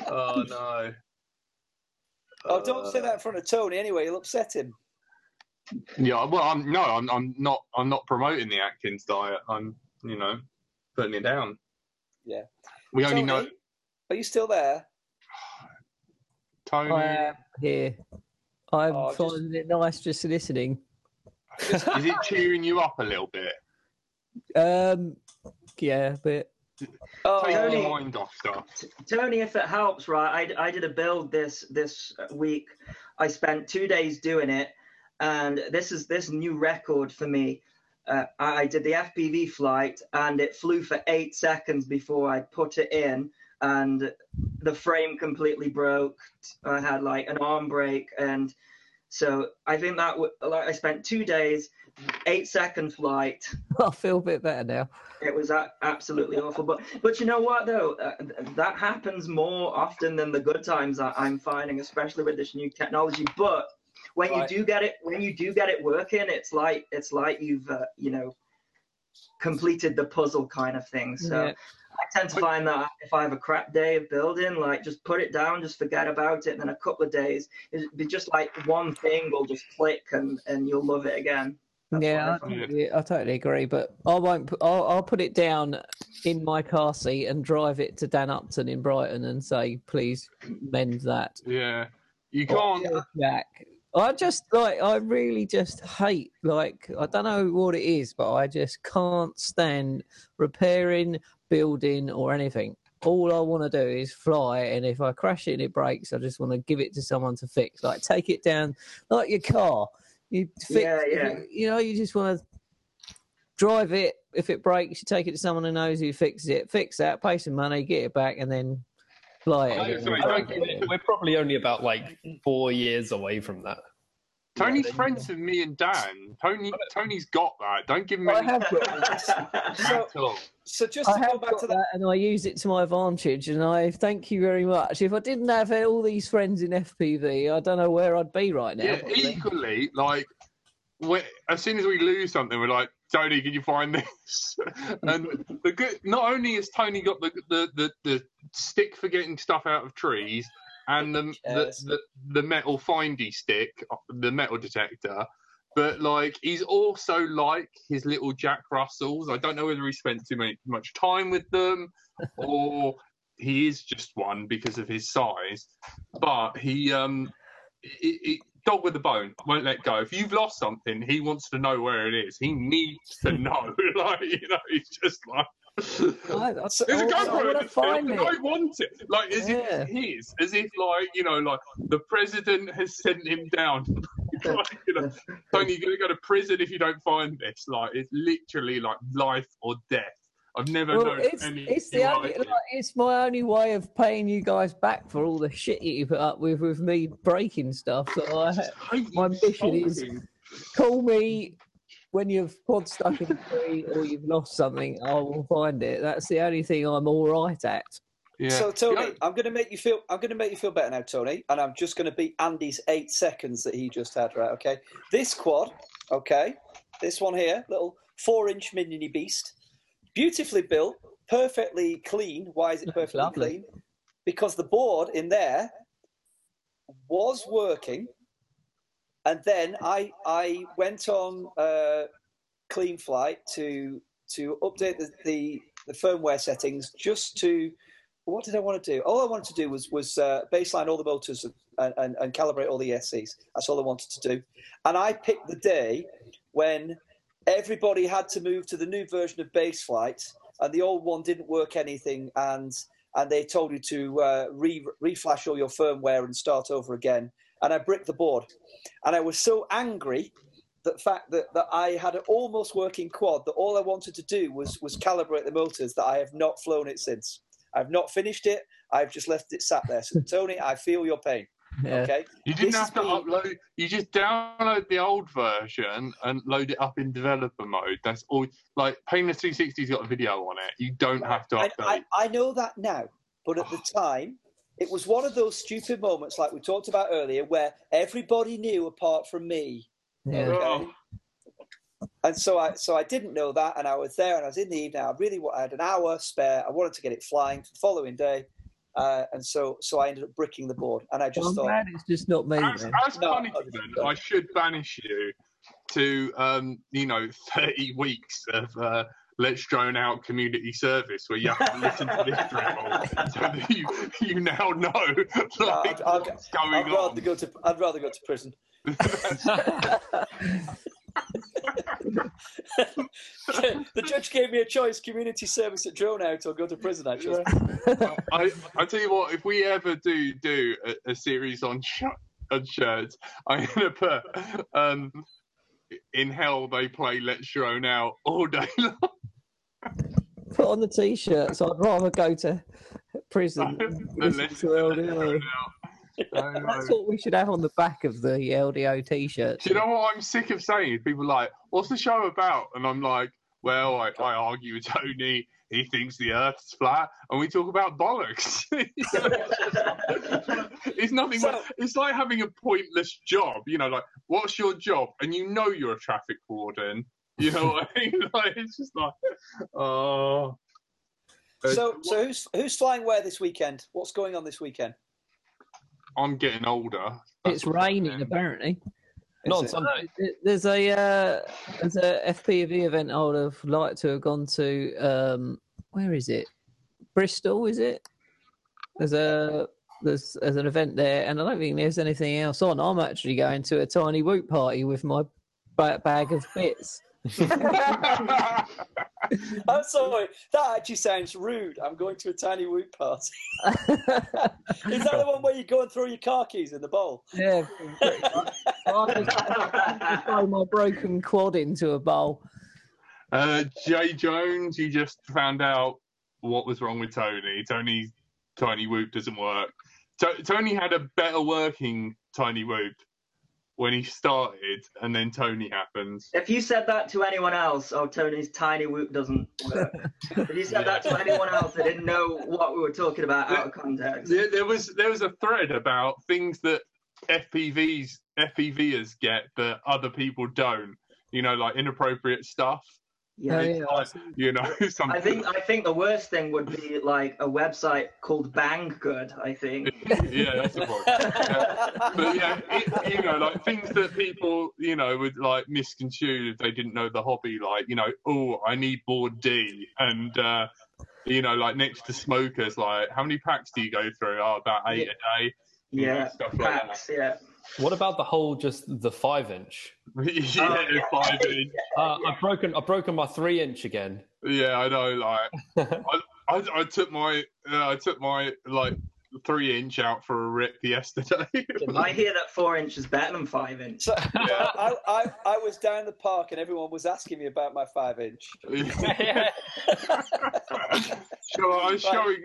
oh no. Oh, don't say that in front of Tony anyway, you'll upset him. Yeah, well, I'm no, I'm, I'm not. I'm not promoting the Atkins diet. I'm, you know, putting it down. Yeah. We only know Are you still there? Tony. I am here. I'm Oh, just- it nice just listening. is it cheering you up a little bit? Um, yeah, but Oh, Take Tony. your mind off stuff. Tony, if it helps, right? I, I did a build this this week. I spent two days doing it, and this is this new record for me. Uh, I did the FPV flight, and it flew for eight seconds before I put it in, and the frame completely broke. I had like an arm break, and So I think that w- like I spent two days, eight second flight. I feel a bit better now. It was a- absolutely awful. But but you know what though, uh, that happens more often than the good times that I'm finding, especially with this new technology. But when Right. you do get it, when you do get it working, it's like it's like you've uh, you know completed the puzzle kind of thing. So. Yeah. I tend to find that if I have a crap day of building, like just put it down, just forget about it, and then a couple of days, it'd be just like one thing will just click and, and you'll love it again. That's yeah, I what I totally, I totally agree. But I won't. Put, I'll, I'll put it down in my car seat and drive it to Dan Upton in Brighton and say, please mend that. Yeah, you can't. Jack. I just like. I really just hate. Like I don't know what it is, but I just can't stand repairing, building, or anything. All I want to do is fly, and if I crash it and it breaks, I just want to give it to someone to fix. Like take it down, like your car. You fix, Yeah, yeah. You, you know, you just want to drive it. If it breaks, you take it to someone who knows who fixes it. Fix that, pay some money, get it back, and then fly it. Oh, sorry, don't reckon we're- we're probably only about like four years away from that. Tony's Yeah, friends with me and Dan. Tony, Tony's got that. Don't give him I any have got So, at all. so just I to go back got to that, that. and I use it to my advantage. And I thank you very much. If I didn't have all these friends in FPV, I don't know where I'd be right now. Yeah, probably. equally, like, as soon as we lose something, we're like, Tony, can you find this? and the good, not only has Tony got the the, the, the stick for getting stuff out of trees and the, the, the the metal findy stick, the metal detector. But like he's also like his little Jack Russells. I don't know whether he spent too many, much time with them, or he is just one because of his size. But he um, it, it, dog with a bone won't let go. If you've lost something, he wants to know where it is. He needs to know. like you know, he's just like. I, I, There's a I, GoPro want in the find film, it. I want it. Like as Yeah. if it's his, as if like you know, like the president has sent him down. like, you know, Tony, you're gonna go to prison if you don't find this. Like it's literally like life or death. I've never Well, known it's, it's the only, like it's my only way of paying you guys back for all the shit you put up with with me breaking stuff. So I, hate my mission is- call me when you've pod stuck in a tree or you've lost something. I will find it. That's the only thing I'm all right at. Yeah. So Tony, Yeah. I'm going to make you feel. I'm going to make you feel better now, Tony, and I'm just going to beat Andy's eight seconds that he just had. Right? Okay. This quad. Okay. This one here, little four-inch mini beast, beautifully built, perfectly clean. Why is it perfectly Lovely. clean? Because the board in there was working, and then I I went on uh, Cleanflight to to update the, the the firmware settings just to what did I want to do? All I wanted to do was was uh, baseline all the motors and, and, and calibrate all the ESCs. That's all I wanted to do. And I picked the day when everybody had to move to the new version of base flight, and the old one didn't work anything, and and they told you to uh, re reflash all your firmware and start over again. And I bricked the board, and I was so angry the fact that, that I had an almost working quad that all I wanted to do was was calibrate the motors that I have not flown it since. I've not finished it. I've just left it sat there. So Tony, I feel your pain. Yeah. Okay. You didn't This have to is me- upload. You just download the old version and load it up in developer mode. That's all. Like Painless 360's got a video on it. You don't have to I. I, I know that now, but at the time, it was one of those stupid moments like we talked about earlier where everybody knew apart from me. Yeah. Okay. And so I so I didn't know that, and I was there, and I was in the evening. I really I had an hour spare. I wanted to get it flying for the following day, uh, and so so I ended up bricking the board. And I just I'm thought, it's just not me. as, as No, punishment, no. I should banish you to, um, you know, 30 weeks of uh, Let's Drone Out community service where you have to listen to this drivel so that you, you now know like, I'd- I'd- what's going I'd rather on. go to I'd rather go to prison. the judge gave me a choice: community service at drone out or go to prison. Actually, I, I tell you what, if we ever do do a, a series on sh- on shirts, I'm gonna put um, in hell they play Let's Drone Out all day long. Put on the t-shirt. So I'd rather go to prison. listen to LDO. Drone Out. I. That's what we should have on the back of the LDO t-shirts. Do you know what I'm sick of saying? People are like, "What's the show about?" And I'm like, "Well, I, I argue with Tony. He thinks the Earth's flat, and we talk about bollocks." it's nothing. So- it's like having a pointless job. You know, like what's your job? And you know you're a traffic warden. You know what I mean? Like it's just like, oh. Uh, So, so who's who's flying where this weekend? What's going on this weekend? I'm getting older. It's raining apparently. Not it? Sunday. There's a uh, there's a FPV event I would have liked to have gone to. Um, where is it? Bristol, is it? There's a there's there's an event there, and I don't think there's anything else on. I'm actually going to a tiny whoop party with my bag of bits. I'm sorry, that actually sounds rude. I'm going to a tiny whoop party. Is that the one where you go and throw your car keys in the bowl? yeah. I'll just, just throw my broken quad into a bowl. Uh, Jay Jones, you just found out what was wrong with Tony. Tony's tiny whoop doesn't work. To- Tony had a better working tiny whoop when he started, and then Tony happens. If you said that to anyone else, oh, Tony's tiny whoop doesn't work. if you said that to anyone else, they didn't know what we were talking about out of context. There, there was there was a thread about things that FPVs FPVers get that other people don't. You know, like inappropriate stuff. Yeah. Yeah. You know, something. I think I think the worst thing would be like a website called Banggood. I think. yeah, that's the point. Yeah. but yeah, it, you know, like things that people, you know, would like misconstrue if they didn't know the hobby, like, you know, oh, I need board D, and uh, you know, like next to smokers, like, how many packs do you go through? Oh, about eight a day. you know, Yeah, stuff like Packs, yeah. What about the whole just the five inch? yeah, yeah. five inch. Uh, I've broken I've broken my three inch again. Yeah, I know. Like, I, I, I took my, uh, I took my like three inch out for a rip yesterday. I hear that four inch is better than five inch. So, I, I, I was down the park and everyone was asking me about my five inch. so I was showing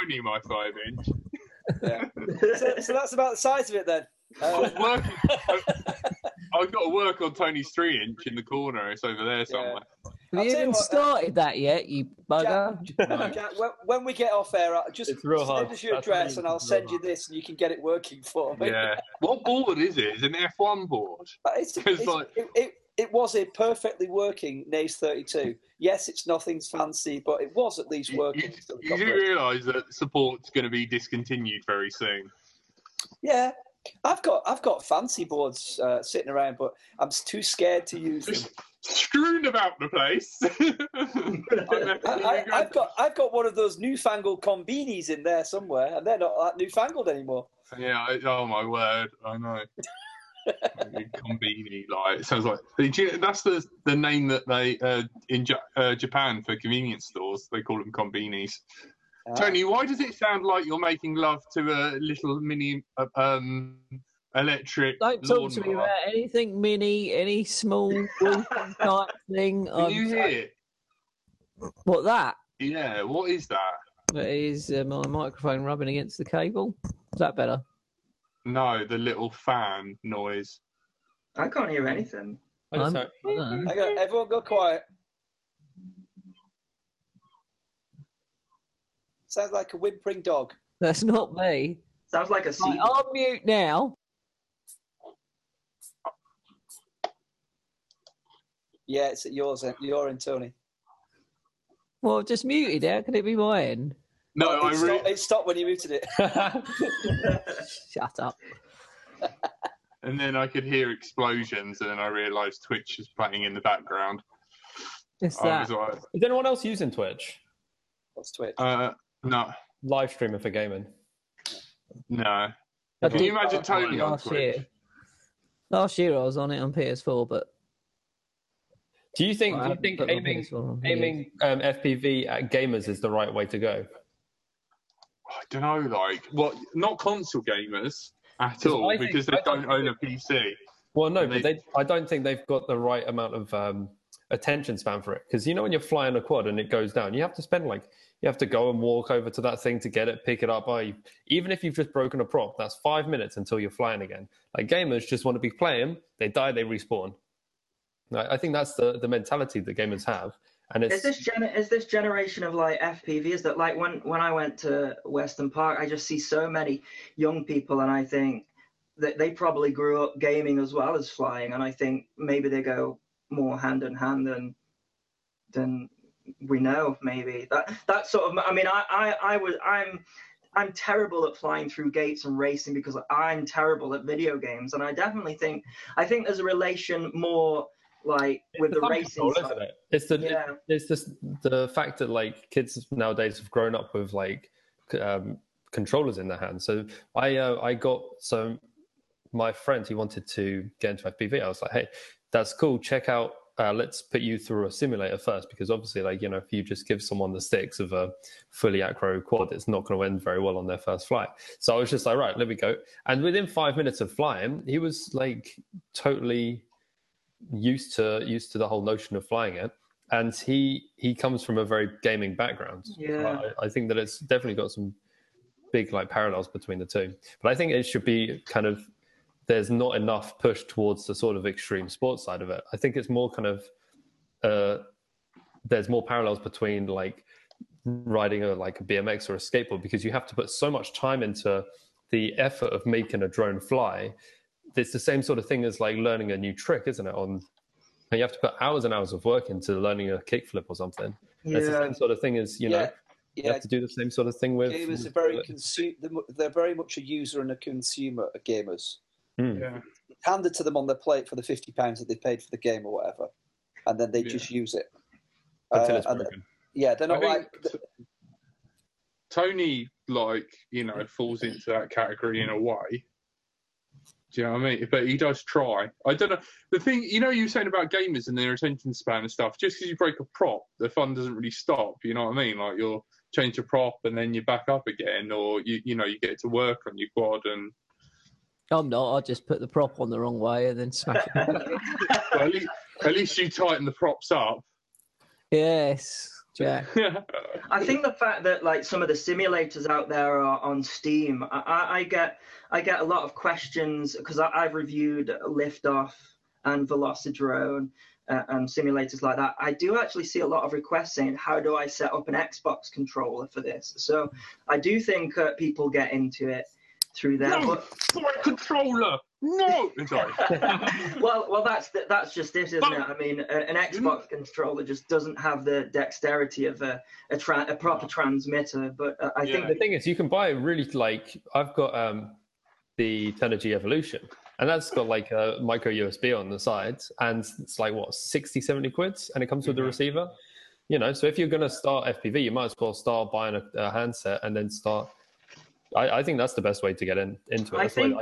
Tony my five inch. Yeah. So, so that's about the size of it then. I Uh, was working. I, I've got to work on Tony's three inch in the corner. It's over there somewhere. Have I'll you even what, uh, started that yet, you bugger? Jack, when, when we get off air, I'll just It's real hard. send us your That's address really- and I'll it's real send you this and you can get it working for me. Yeah. What board is it? Is it an F1 board? It's, It's it's- like- it, it, it was a perfectly working Naze 32. Yes, it's nothing fancy, but it was at least working. you, So it you do realise that support's going to be discontinued very soon. Yeah, I've got I've got fancy boards uh, sitting around, but I'm too scared to use them. Strewn about the place. I, I've got I've got one of those newfangled combinis in there somewhere, and they're not that newfangled anymore. Yeah, I, oh my word, I know. Combini, like it sounds like you that's the the name that they uh, in ja- uh, Japan for convenience stores. They call them combinis. Tony, why does it sound like you're making love to a little mini uh, um, electric Don't talk to me about anything mini, any small walking type thing. Can I'm- you hear? What that? Yeah, what is that? That is uh, my microphone rubbing against the cable. Is that better? No, the little fan noise. I can't hear anything. I just I'm- heard- I. I got, everyone go quiet. Sounds like a whimpering dog. That's not me. Sounds like a Right, sea. I'm mute now. Yeah, it's at yours. end- Your and Tony. Well, I've just muted. How could it be my end? No, I it, really. stopped, it stopped when you muted it. Shut up. And then I could hear explosions, and then I realised Twitch was playing in the background. It's I that. like, Is anyone else using Twitch? What's Twitch? uh, no, Live streaming for gaming. no. I Can did you imagine Tony on last Twitch? year. Last year I was on it on PS4, but Do you think I do you think put my aiming PS4 on years. aiming um, FPV at gamers is the right way to go? I don't know, like, what? Not console gamers at 'Cause all, I think- because they I don't don't own a PC. Well, no, And but they- they, I don't think they've got the right amount of um, attention span for it. Because you know when you're flying a quad and it goes down, you have to spend like You have to go and walk over to that thing to get it, pick it up. Oh, you, even if you've just broken a prop, that's five minutes until you're flying again. Like gamers just want to be playing. They die, they respawn. I I think that's the, the mentality that gamers have. And it's Is this gen- is this generation of like FPV? Is that like when when I went to Weston Park, I just see so many young people, and I think that they probably grew up gaming as well as flying, and I think maybe they go more hand in hand than than we know. Maybe that that sort of. I mean, I I, I was I'm. I'm terrible at flying through gates and racing because I'm terrible at video games, and I definitely think I think there's a relation more like with the fun racing. isn't it? It's the Yeah. it's just the fact that like kids nowadays have grown up with like um, controllers in their hands. So I uh, I got so my friend he wanted to get into FPV. I was like, hey, that's cool. Check out. Uh, let's put you through a simulator first because obviously, like you know, if you just give someone the sticks of a fully acro quad, it's not going to end very well on their first flight. So I was just like, right, let me go. And within five minutes of flying, he was like totally used to used to the whole notion of flying it and he he comes from a very gaming background Yeah. I, I think that it's definitely got some big like parallels between the two but i think it should be kind of there's not enough push towards the sort of extreme sports side of it i think it's more kind of uh there's more parallels between like riding a like a bmx or a skateboard because you have to put so much time into the effort of making a drone fly it's the same sort of thing as like learning a new trick, isn't it? On you have to put hours and hours of work into learning a kickflip or something. It's the Yeah, same sort of thing as you know. yeah, You yeah. have to do the same sort of thing with. Gamers are very they're They're very much a user and a consumer of gamers. Hmm. Yeah. Handed to them on their plate for the fifty pounds that they paid for the game or whatever, and then they Yeah. just use it. until Uh, it's and- broken. yeah, they're I not think like t- Tony, like, you know, falls into that category in a way. Do you know what I mean? But he does try. I don't know. The thing, you know, you were saying about gamers and their attention span and stuff, just because you break a prop, the fun doesn't really stop. You know what I mean? Like, you'll change a prop and then you're back up again, or, you, you know, you get to work on your quad and. I'm not. I just put the prop on the wrong way and then smash it. Well, at, least, at least you tighten the props up. yes, Jack. I think the fact that like some of the simulators out there are on Steam, I, I, I get I get a lot of questions because I've reviewed Liftoff and Velocidrone uh, and simulators like that. I do actually see a lot of requests saying, "How do I set up an Xbox controller for this?" So I do think uh, people get into it through there. no, But my controller! No! Sorry. well, well, that's the, that's just it, isn't it? I mean, a, an Xbox controller just doesn't have the dexterity of a a, tra- a proper transmitter. But uh, I think the thing is, you can buy a really like I've got um, the Turnigy Evolution, and that's got like a micro USB on the side, and it's like what 60, 70 quids, and it comes with the Mhm. receiver. You know, so if you're going to start FPV, you might as well start buying a, a handset and then start. I, I think that's the best way to get in into it. I That's think-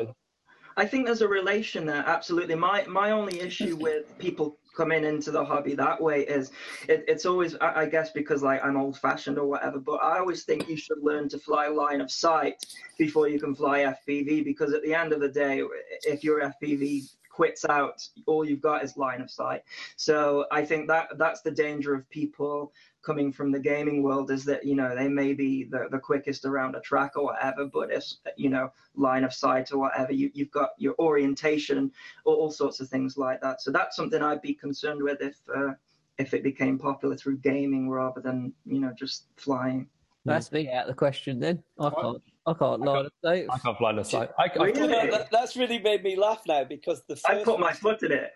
I think there's a relation there. Absolutely. My my only issue with people coming into the hobby that way is it, it's always I, I guess because like I'm old fashioned or whatever. But I always think you should learn to fly line of sight before you can fly FPV because at the end of the day, if your FPV quits out, all you've got is line of sight. So I think that that's the danger of people coming from the gaming world is that you know they may be the, the quickest around a track or whatever but if you know line of sight or whatever you, you've got your orientation or all sorts of things like that so that's something i'd be concerned with if uh, if it became popular through gaming rather than you know just flying That's me out of the question then. I can't. I can't lie to say. I can't blind a sight. I, I, Really? that, that's really made me laugh now because the first i first, put my foot in it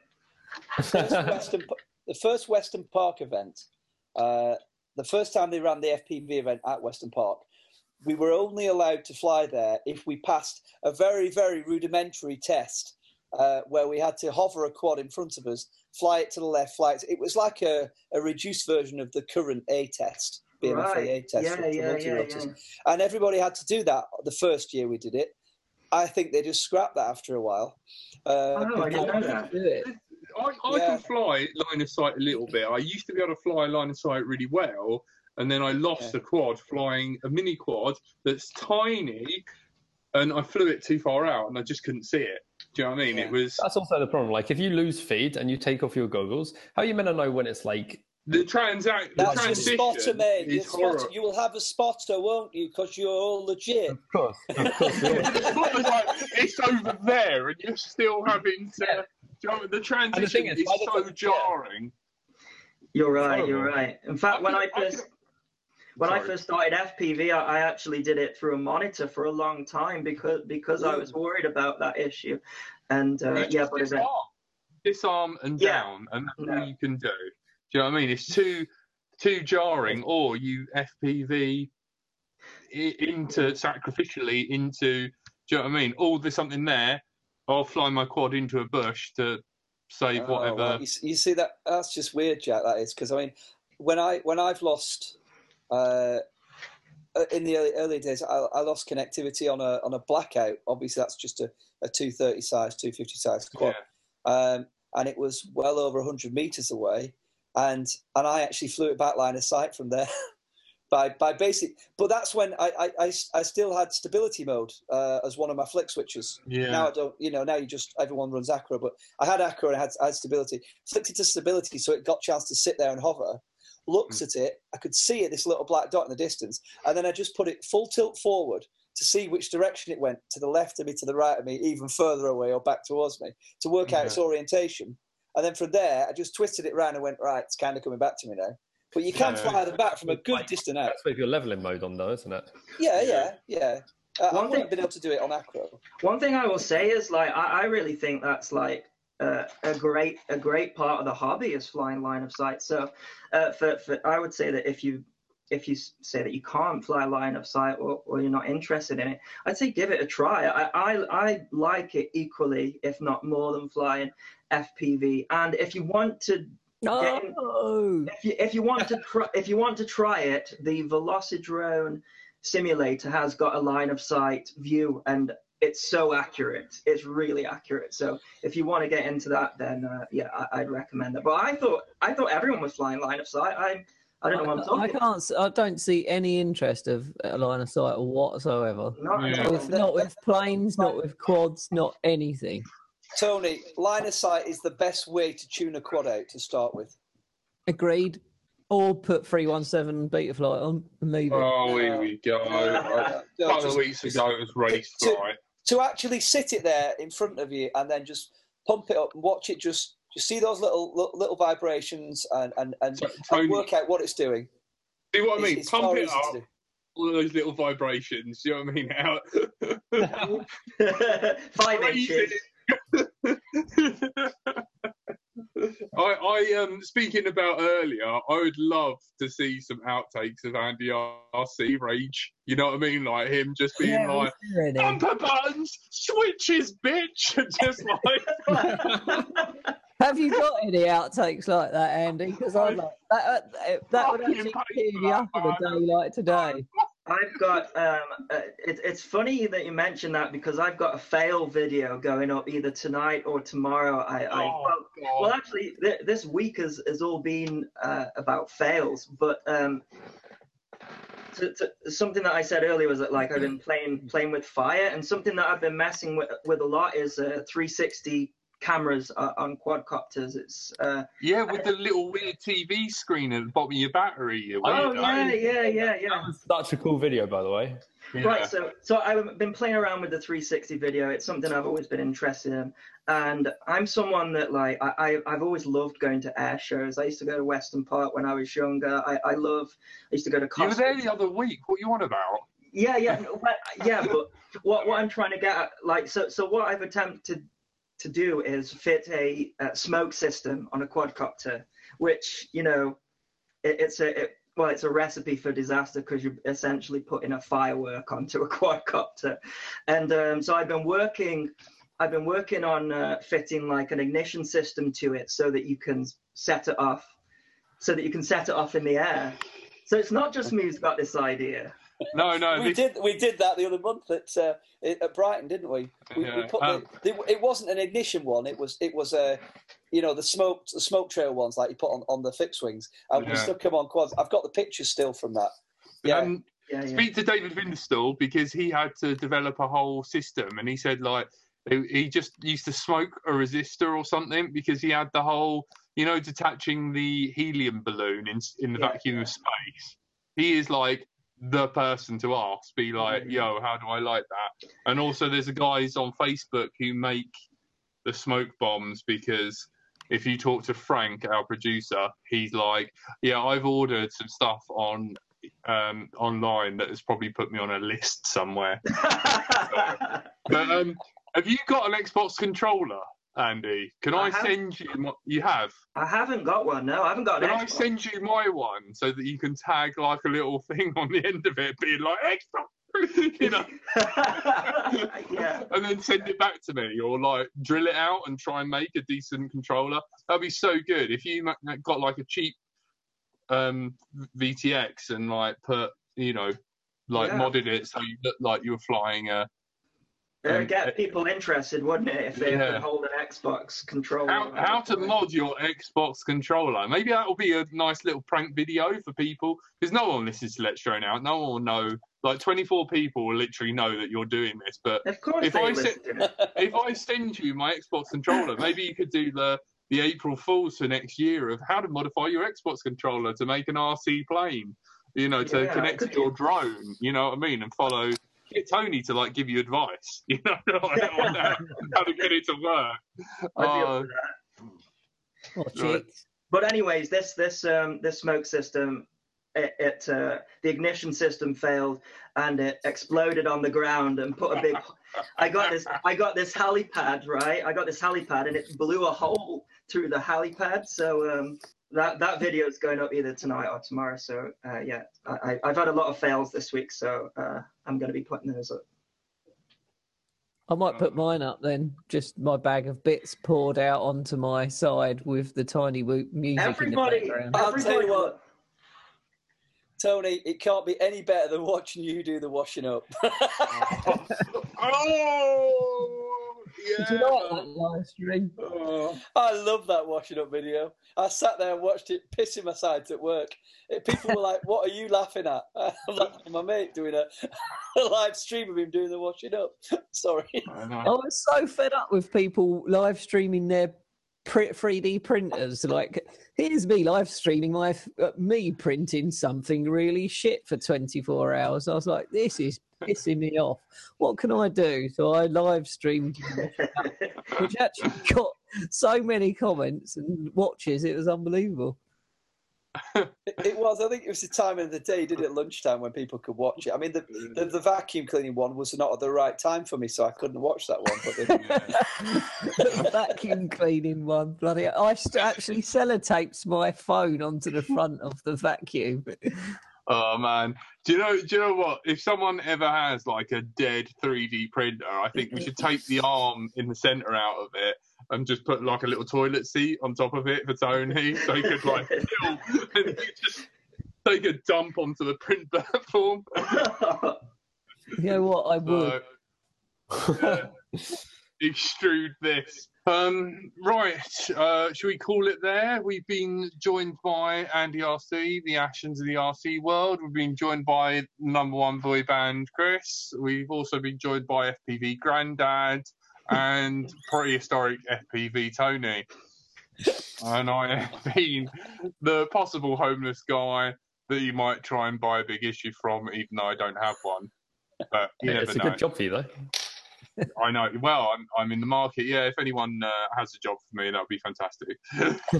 first Weston, the first Weston Park event, uh, the first time they ran the FPV event at Weston Park, we were only allowed to fly there if we passed a very, very rudimentary test uh, where we had to hover a quad in front of us, fly it to the left, fly it. It was like a, a reduced version of the current A test, BMFA right A test yeah for, for yeah yeah, yeah. and everybody had to do that the first year we did it. I think they just scrapped that after a while. Uh, Oh, I didn't know that. I, I Yeah. can fly line of sight a little bit. I used to be able to fly line of sight really well, and then I lost Yeah. the quad flying a mini quad that's tiny, and I flew it too far out, and I just couldn't see it. Do you know what I mean? Yeah. It was That's also the problem. Like if you lose feed and you take off your goggles, how are you meant to know when it's like The transact. The That's your transition spotter, mate. Your is spotter. You will have a spotter, won't you? Because you're all legit. Of course, of course. The like, it's over there, and you're still having to. Yeah. you know, the transition is, is, by the so time- jarring. You're right. You're right. In fact, when I I first when I first started FPV, I, I actually did it through a monitor for a long time because because I was worried about that issue. And uh, yeah, but disarm, disarm and Yeah. down, and that's Yeah. all you can do. Do you know what I mean? It's too too jarring, or you FPV into sacrificially into. Do you know what I mean? Oh, there's something there. I'll fly my quad into a bush to save Oh, whatever. You, you see that? That's just weird, Jack. That is because I mean, when I when I've lost uh, in the early, early days, I, I lost connectivity on a on a blackout. Obviously, that's just a, a two thirty size, two fifty size quad, um, and it was well over hundred meters away, and and I actually flew it back line of sight from there. By, by basic, but that's when I, I, I, still had stability mode uh, as one of my flick switches. Yeah. Now I don't, you know, now you just everyone runs Acro, but I had Acro and I had, I had stability. Flicked it to stability, so it got a chance to sit there and hover. Looked Mm. at it, I could see it, this little black dot in the distance, and then I just put it full tilt forward to see which direction it went, to the left of me, to the right of me, even further away or back towards me, to work out its orientation. And then from there, I just twisted it around and went, right, it's kind of coming back to me now. But you can Yeah. fly them back from a good distance out. That's with your leveling mode on, though, isn't it? Yeah, yeah, yeah. Uh, I One wouldn't thing- have been able to do it on Acro. One thing I will say is like I, I really think that's like uh, a great a great part of the hobby is flying line of sight. So uh, for, for I would say that if you if you say that you can't fly line of sight or, or you're not interested in it, I'd say give it a try. I, I I like it equally, if not more than flying FPV. And if you want to No. if you, if you want to try, if you want to try it, the Velocidrone simulator has got a line of sight view, and it's so accurate. It's really accurate. So if you want to get into that, then uh, yeah, I, I'd recommend that. But I thought I thought everyone was flying line of sight. I I don't know what I'm I, I can't. s- I don't see any interest of a line of sight whatsoever. Not Yeah. all. With, not with planes, not with quads, not anything. Tony, line of sight is the best way to tune a quad out to start with. Agreed. Or put three one seven Betaflight on and leave it. Oh, here we go. A couple of just- weeks ago, it was race To- flight. to actually sit it there in front of you and then just pump it up and watch it just just see those little little, little vibrations and and, and, So- and work out what it's doing. See what I mean? it's Pump far it up, all of those little vibrations. You know what I mean? How Five inches. I, I um speaking about earlier, I would love to see some outtakes of Andy RC rage. You know what I mean? Like him just being Yeah, like bumper buttons, switches, bitch, just like Have you got any outtakes like that, Andy? Because I like that. That, that would actually cheer me up on a day like today. I've got. Um, uh, it, it's funny that you mentioned that because I've got a fail video going up either tonight or tomorrow. I, I Oh, well, well, actually, th- this week has, has all been uh, about fails, but um, to, to, something that I said earlier was that like I've been playing playing with fire, and something that I've been messing with with a lot is uh, 360 cameras uh, on quadcopters. It's uh, yeah, with the little weird TV screen at the bottom of your battery. Oh weirdo. yeah, yeah, yeah, yeah. That was such a cool video, by the way. Yeah. Right, so so I've been playing around with the 360 video. It's something I've always been interested in, and I'm someone that like I, I I've always loved going to air shows. I used to go to Weston Park when I was younger. I, I love. I used to go to. You were there the other week. What you on about? Yeah, yeah, but, yeah. But what what I'm trying to get at, like, so so what I've attempted to do is fit a, uh smoke system on a quadcopter, which you know, it, it's a it, well, it's a recipe for disaster because you're essentially putting a firework onto a quadcopter, and um, so I've been working. I've been working on uh, fitting like an ignition system to it so that you can set it off, so that you can set it off in the air. So it's not just me who's got this idea. No, no. we this- did we did that the other month at uh, at Brighton, didn't we? We, we Yeah, put um, the, the, it wasn't an ignition one. It was it was a you know the smoke the smoke trail ones like you put on, on the fixed wings, and we Yeah. stuck them on quads. I've got the pictures still from that. Yeah. Um, Yeah, yeah. speak to David Vinstall because he had to develop a whole system, and he said like he he just used to smoke a resistor or something because he had the whole you know, detaching the helium balloon in in the Yeah, vacuum yeah. of space. He is like the person to ask. Be like, yo, how do I like that? And also, there's a guys on Facebook who make the smoke bombs because if you talk to Frank, our producer, he's like, yeah, I've ordered some stuff on um, online that has probably put me on a list somewhere. But um, have you got an Xbox controller, Andy? Can I, I send you? My, you have. I haven't got one. No, I haven't got an Can I Xbox. send you my one so that you can tag like a little thing on the end of it, being like Xbox, you know, yeah. and then send it back to me, or like drill it out and try and make a decent controller. That'd be so good if you got like a cheap um, VTX and like put, you know, like Yeah. modded it so you look like you were flying a. It'd Um, get people interested, wouldn't it, if they Yeah. could hold an Xbox controller? How, how to mod your Xbox controller? Maybe that will be a nice little prank video for people because no one listens to Let's Show Now. No one will know. Like 24 people will literally know that you're doing this. But Of course If I listen said- to it. if I send you my Xbox controller, maybe you could do the the April Fools for next year of how to modify your Xbox controller to make an RC plane. You know, to Yeah, connect to your drone. You know what I mean? And follow. Get Tony to like give you advice. You know, like, on how, how to get it to work. I'd Uh, up for that. Or Right. chicks. But anyways, this this um this smoke system, it, it uh, the ignition system failed and it exploded on the ground and put a big. I got this. I got this helipad right. I got this helipad and it blew a hole through the helipad. So um that that video is going up either tonight or tomorrow. So uh, yeah, I, I- I've had a lot of fails this week, so uh, I'm going to be putting those up. I might put mine up then. Just my bag of bits poured out onto my side with the tiny whoop music Everybody, in the background. I'll tell you what. Tony, it can't be any better than watching you do the washing up. Oh, yeah. Did you like that live stream? Oh. I love that washing up video. I sat there and watched it, pissing my sides at work. People were like, "What are you laughing at?" I'm laughing at my mate doing a, a live stream of him doing the washing up. Sorry. I I was so fed up with people live streaming their 3D printers. Like, here's me live streaming my uh, me printing something really shit for 24 hours. I was like, this is pissing me off. What can I do? So I live streamed, which actually got so many comments and watches. It was unbelievable. It, it was. I think it was the time of the day. Did it lunchtime when people could watch it. I mean, the, the the vacuum cleaning one was not at the right time for me, so I couldn't watch that one. But vacuum cleaning one, bloody! I actually sellotaped my phone onto the front of the vacuum. Oh man, do you know? Do you know what? If someone ever has like a dead 3D printer, I think we should take the arm in the center out of it and just put like a little toilet seat on top of it for Tony, so he could like and he could just take a dump onto the print platform. You know what? I would. Uh, yeah. extrude this. Um, right, uh, should we call it there? We've been joined by Andy RC, the actions of the RC world. We've been joined by number one boy band Chris. We've also been joined by FPV Grandad and prehistoric FPV Tony. And I have been the possible homeless guy that you might try and buy a big issue from, even though I don't have one. But you it's never a know. good job for you, though. I know. Well, I'm I'm in the market. Yeah, if anyone uh, has a job for me, that would be fantastic.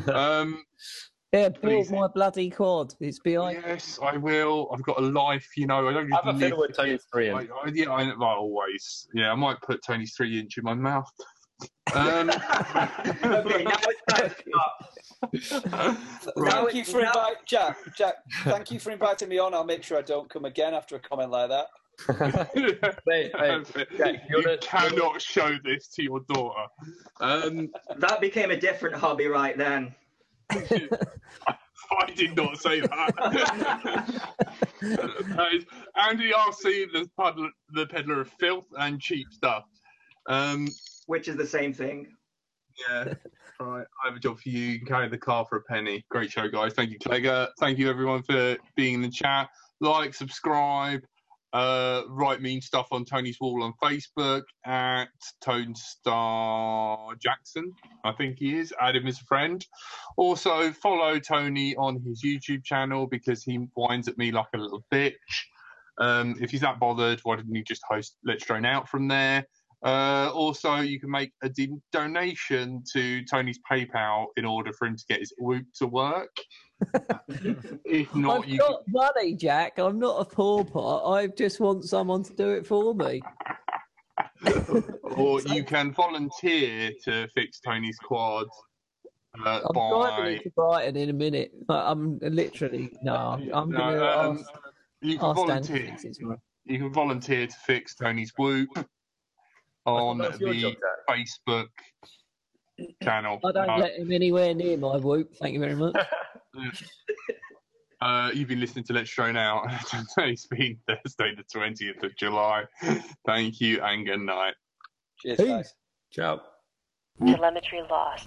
um, Yeah, build my bloody quad. It's behind. yes, I will. I've got a life, you know. I don't Have a even fiddle with Tony's three in. I, I, yeah, I, well, always. Yeah, I might put Tony's three inch in my mouth. Um, okay, now it's time to stop. right. thank you for inviting Jack. Jack, thank you for inviting me on. I'll make sure I don't come again after a comment like that. Wait, wait. Jack, you you're the- cannot show this to your daughter. Um, That became a different hobby right then. I did not say that. that is Andy RC, the peddler, the peddler of filth and cheap stuff. Um, Which is the same thing. yeah. Right, I have a job for you. You can carry the car for a penny. Great show, guys. Thank you, Clegger. Thank you, everyone, for being in the chat. Like, subscribe, Uh, write mean stuff on Tony's wall on Facebook at Tone Star Jackson. I think he is. Add him as a friend. Also, follow Tony on his YouTube channel because he whines at me like a little bitch. Um, if he's that bothered, why didn't he just host Let's Drone Out from there? Uh, also, you can make a donation to Tony's PayPal in order for him to get his Whoop to work. if not, I've you got money, Jack. I'm not a pauper. I just want someone to do it for me. or you can volunteer to fix Tony's quad uh, I'm by. driving to Brighton in a minute. I'm literally no. I'm No, gonna um, ask, you can ask volunteer. fix it tomorrow. You can volunteer to fix Tony's Whoop on the Facebook channel. I don't Uh, let him anywhere near my whoop. Thank you very much. Uh, you've been listening to Let's Drone Out. Today's been Thursday, the 20th of July. Thank you and good night. Cheers, Peace. guys. Ciao. Telemetry lost.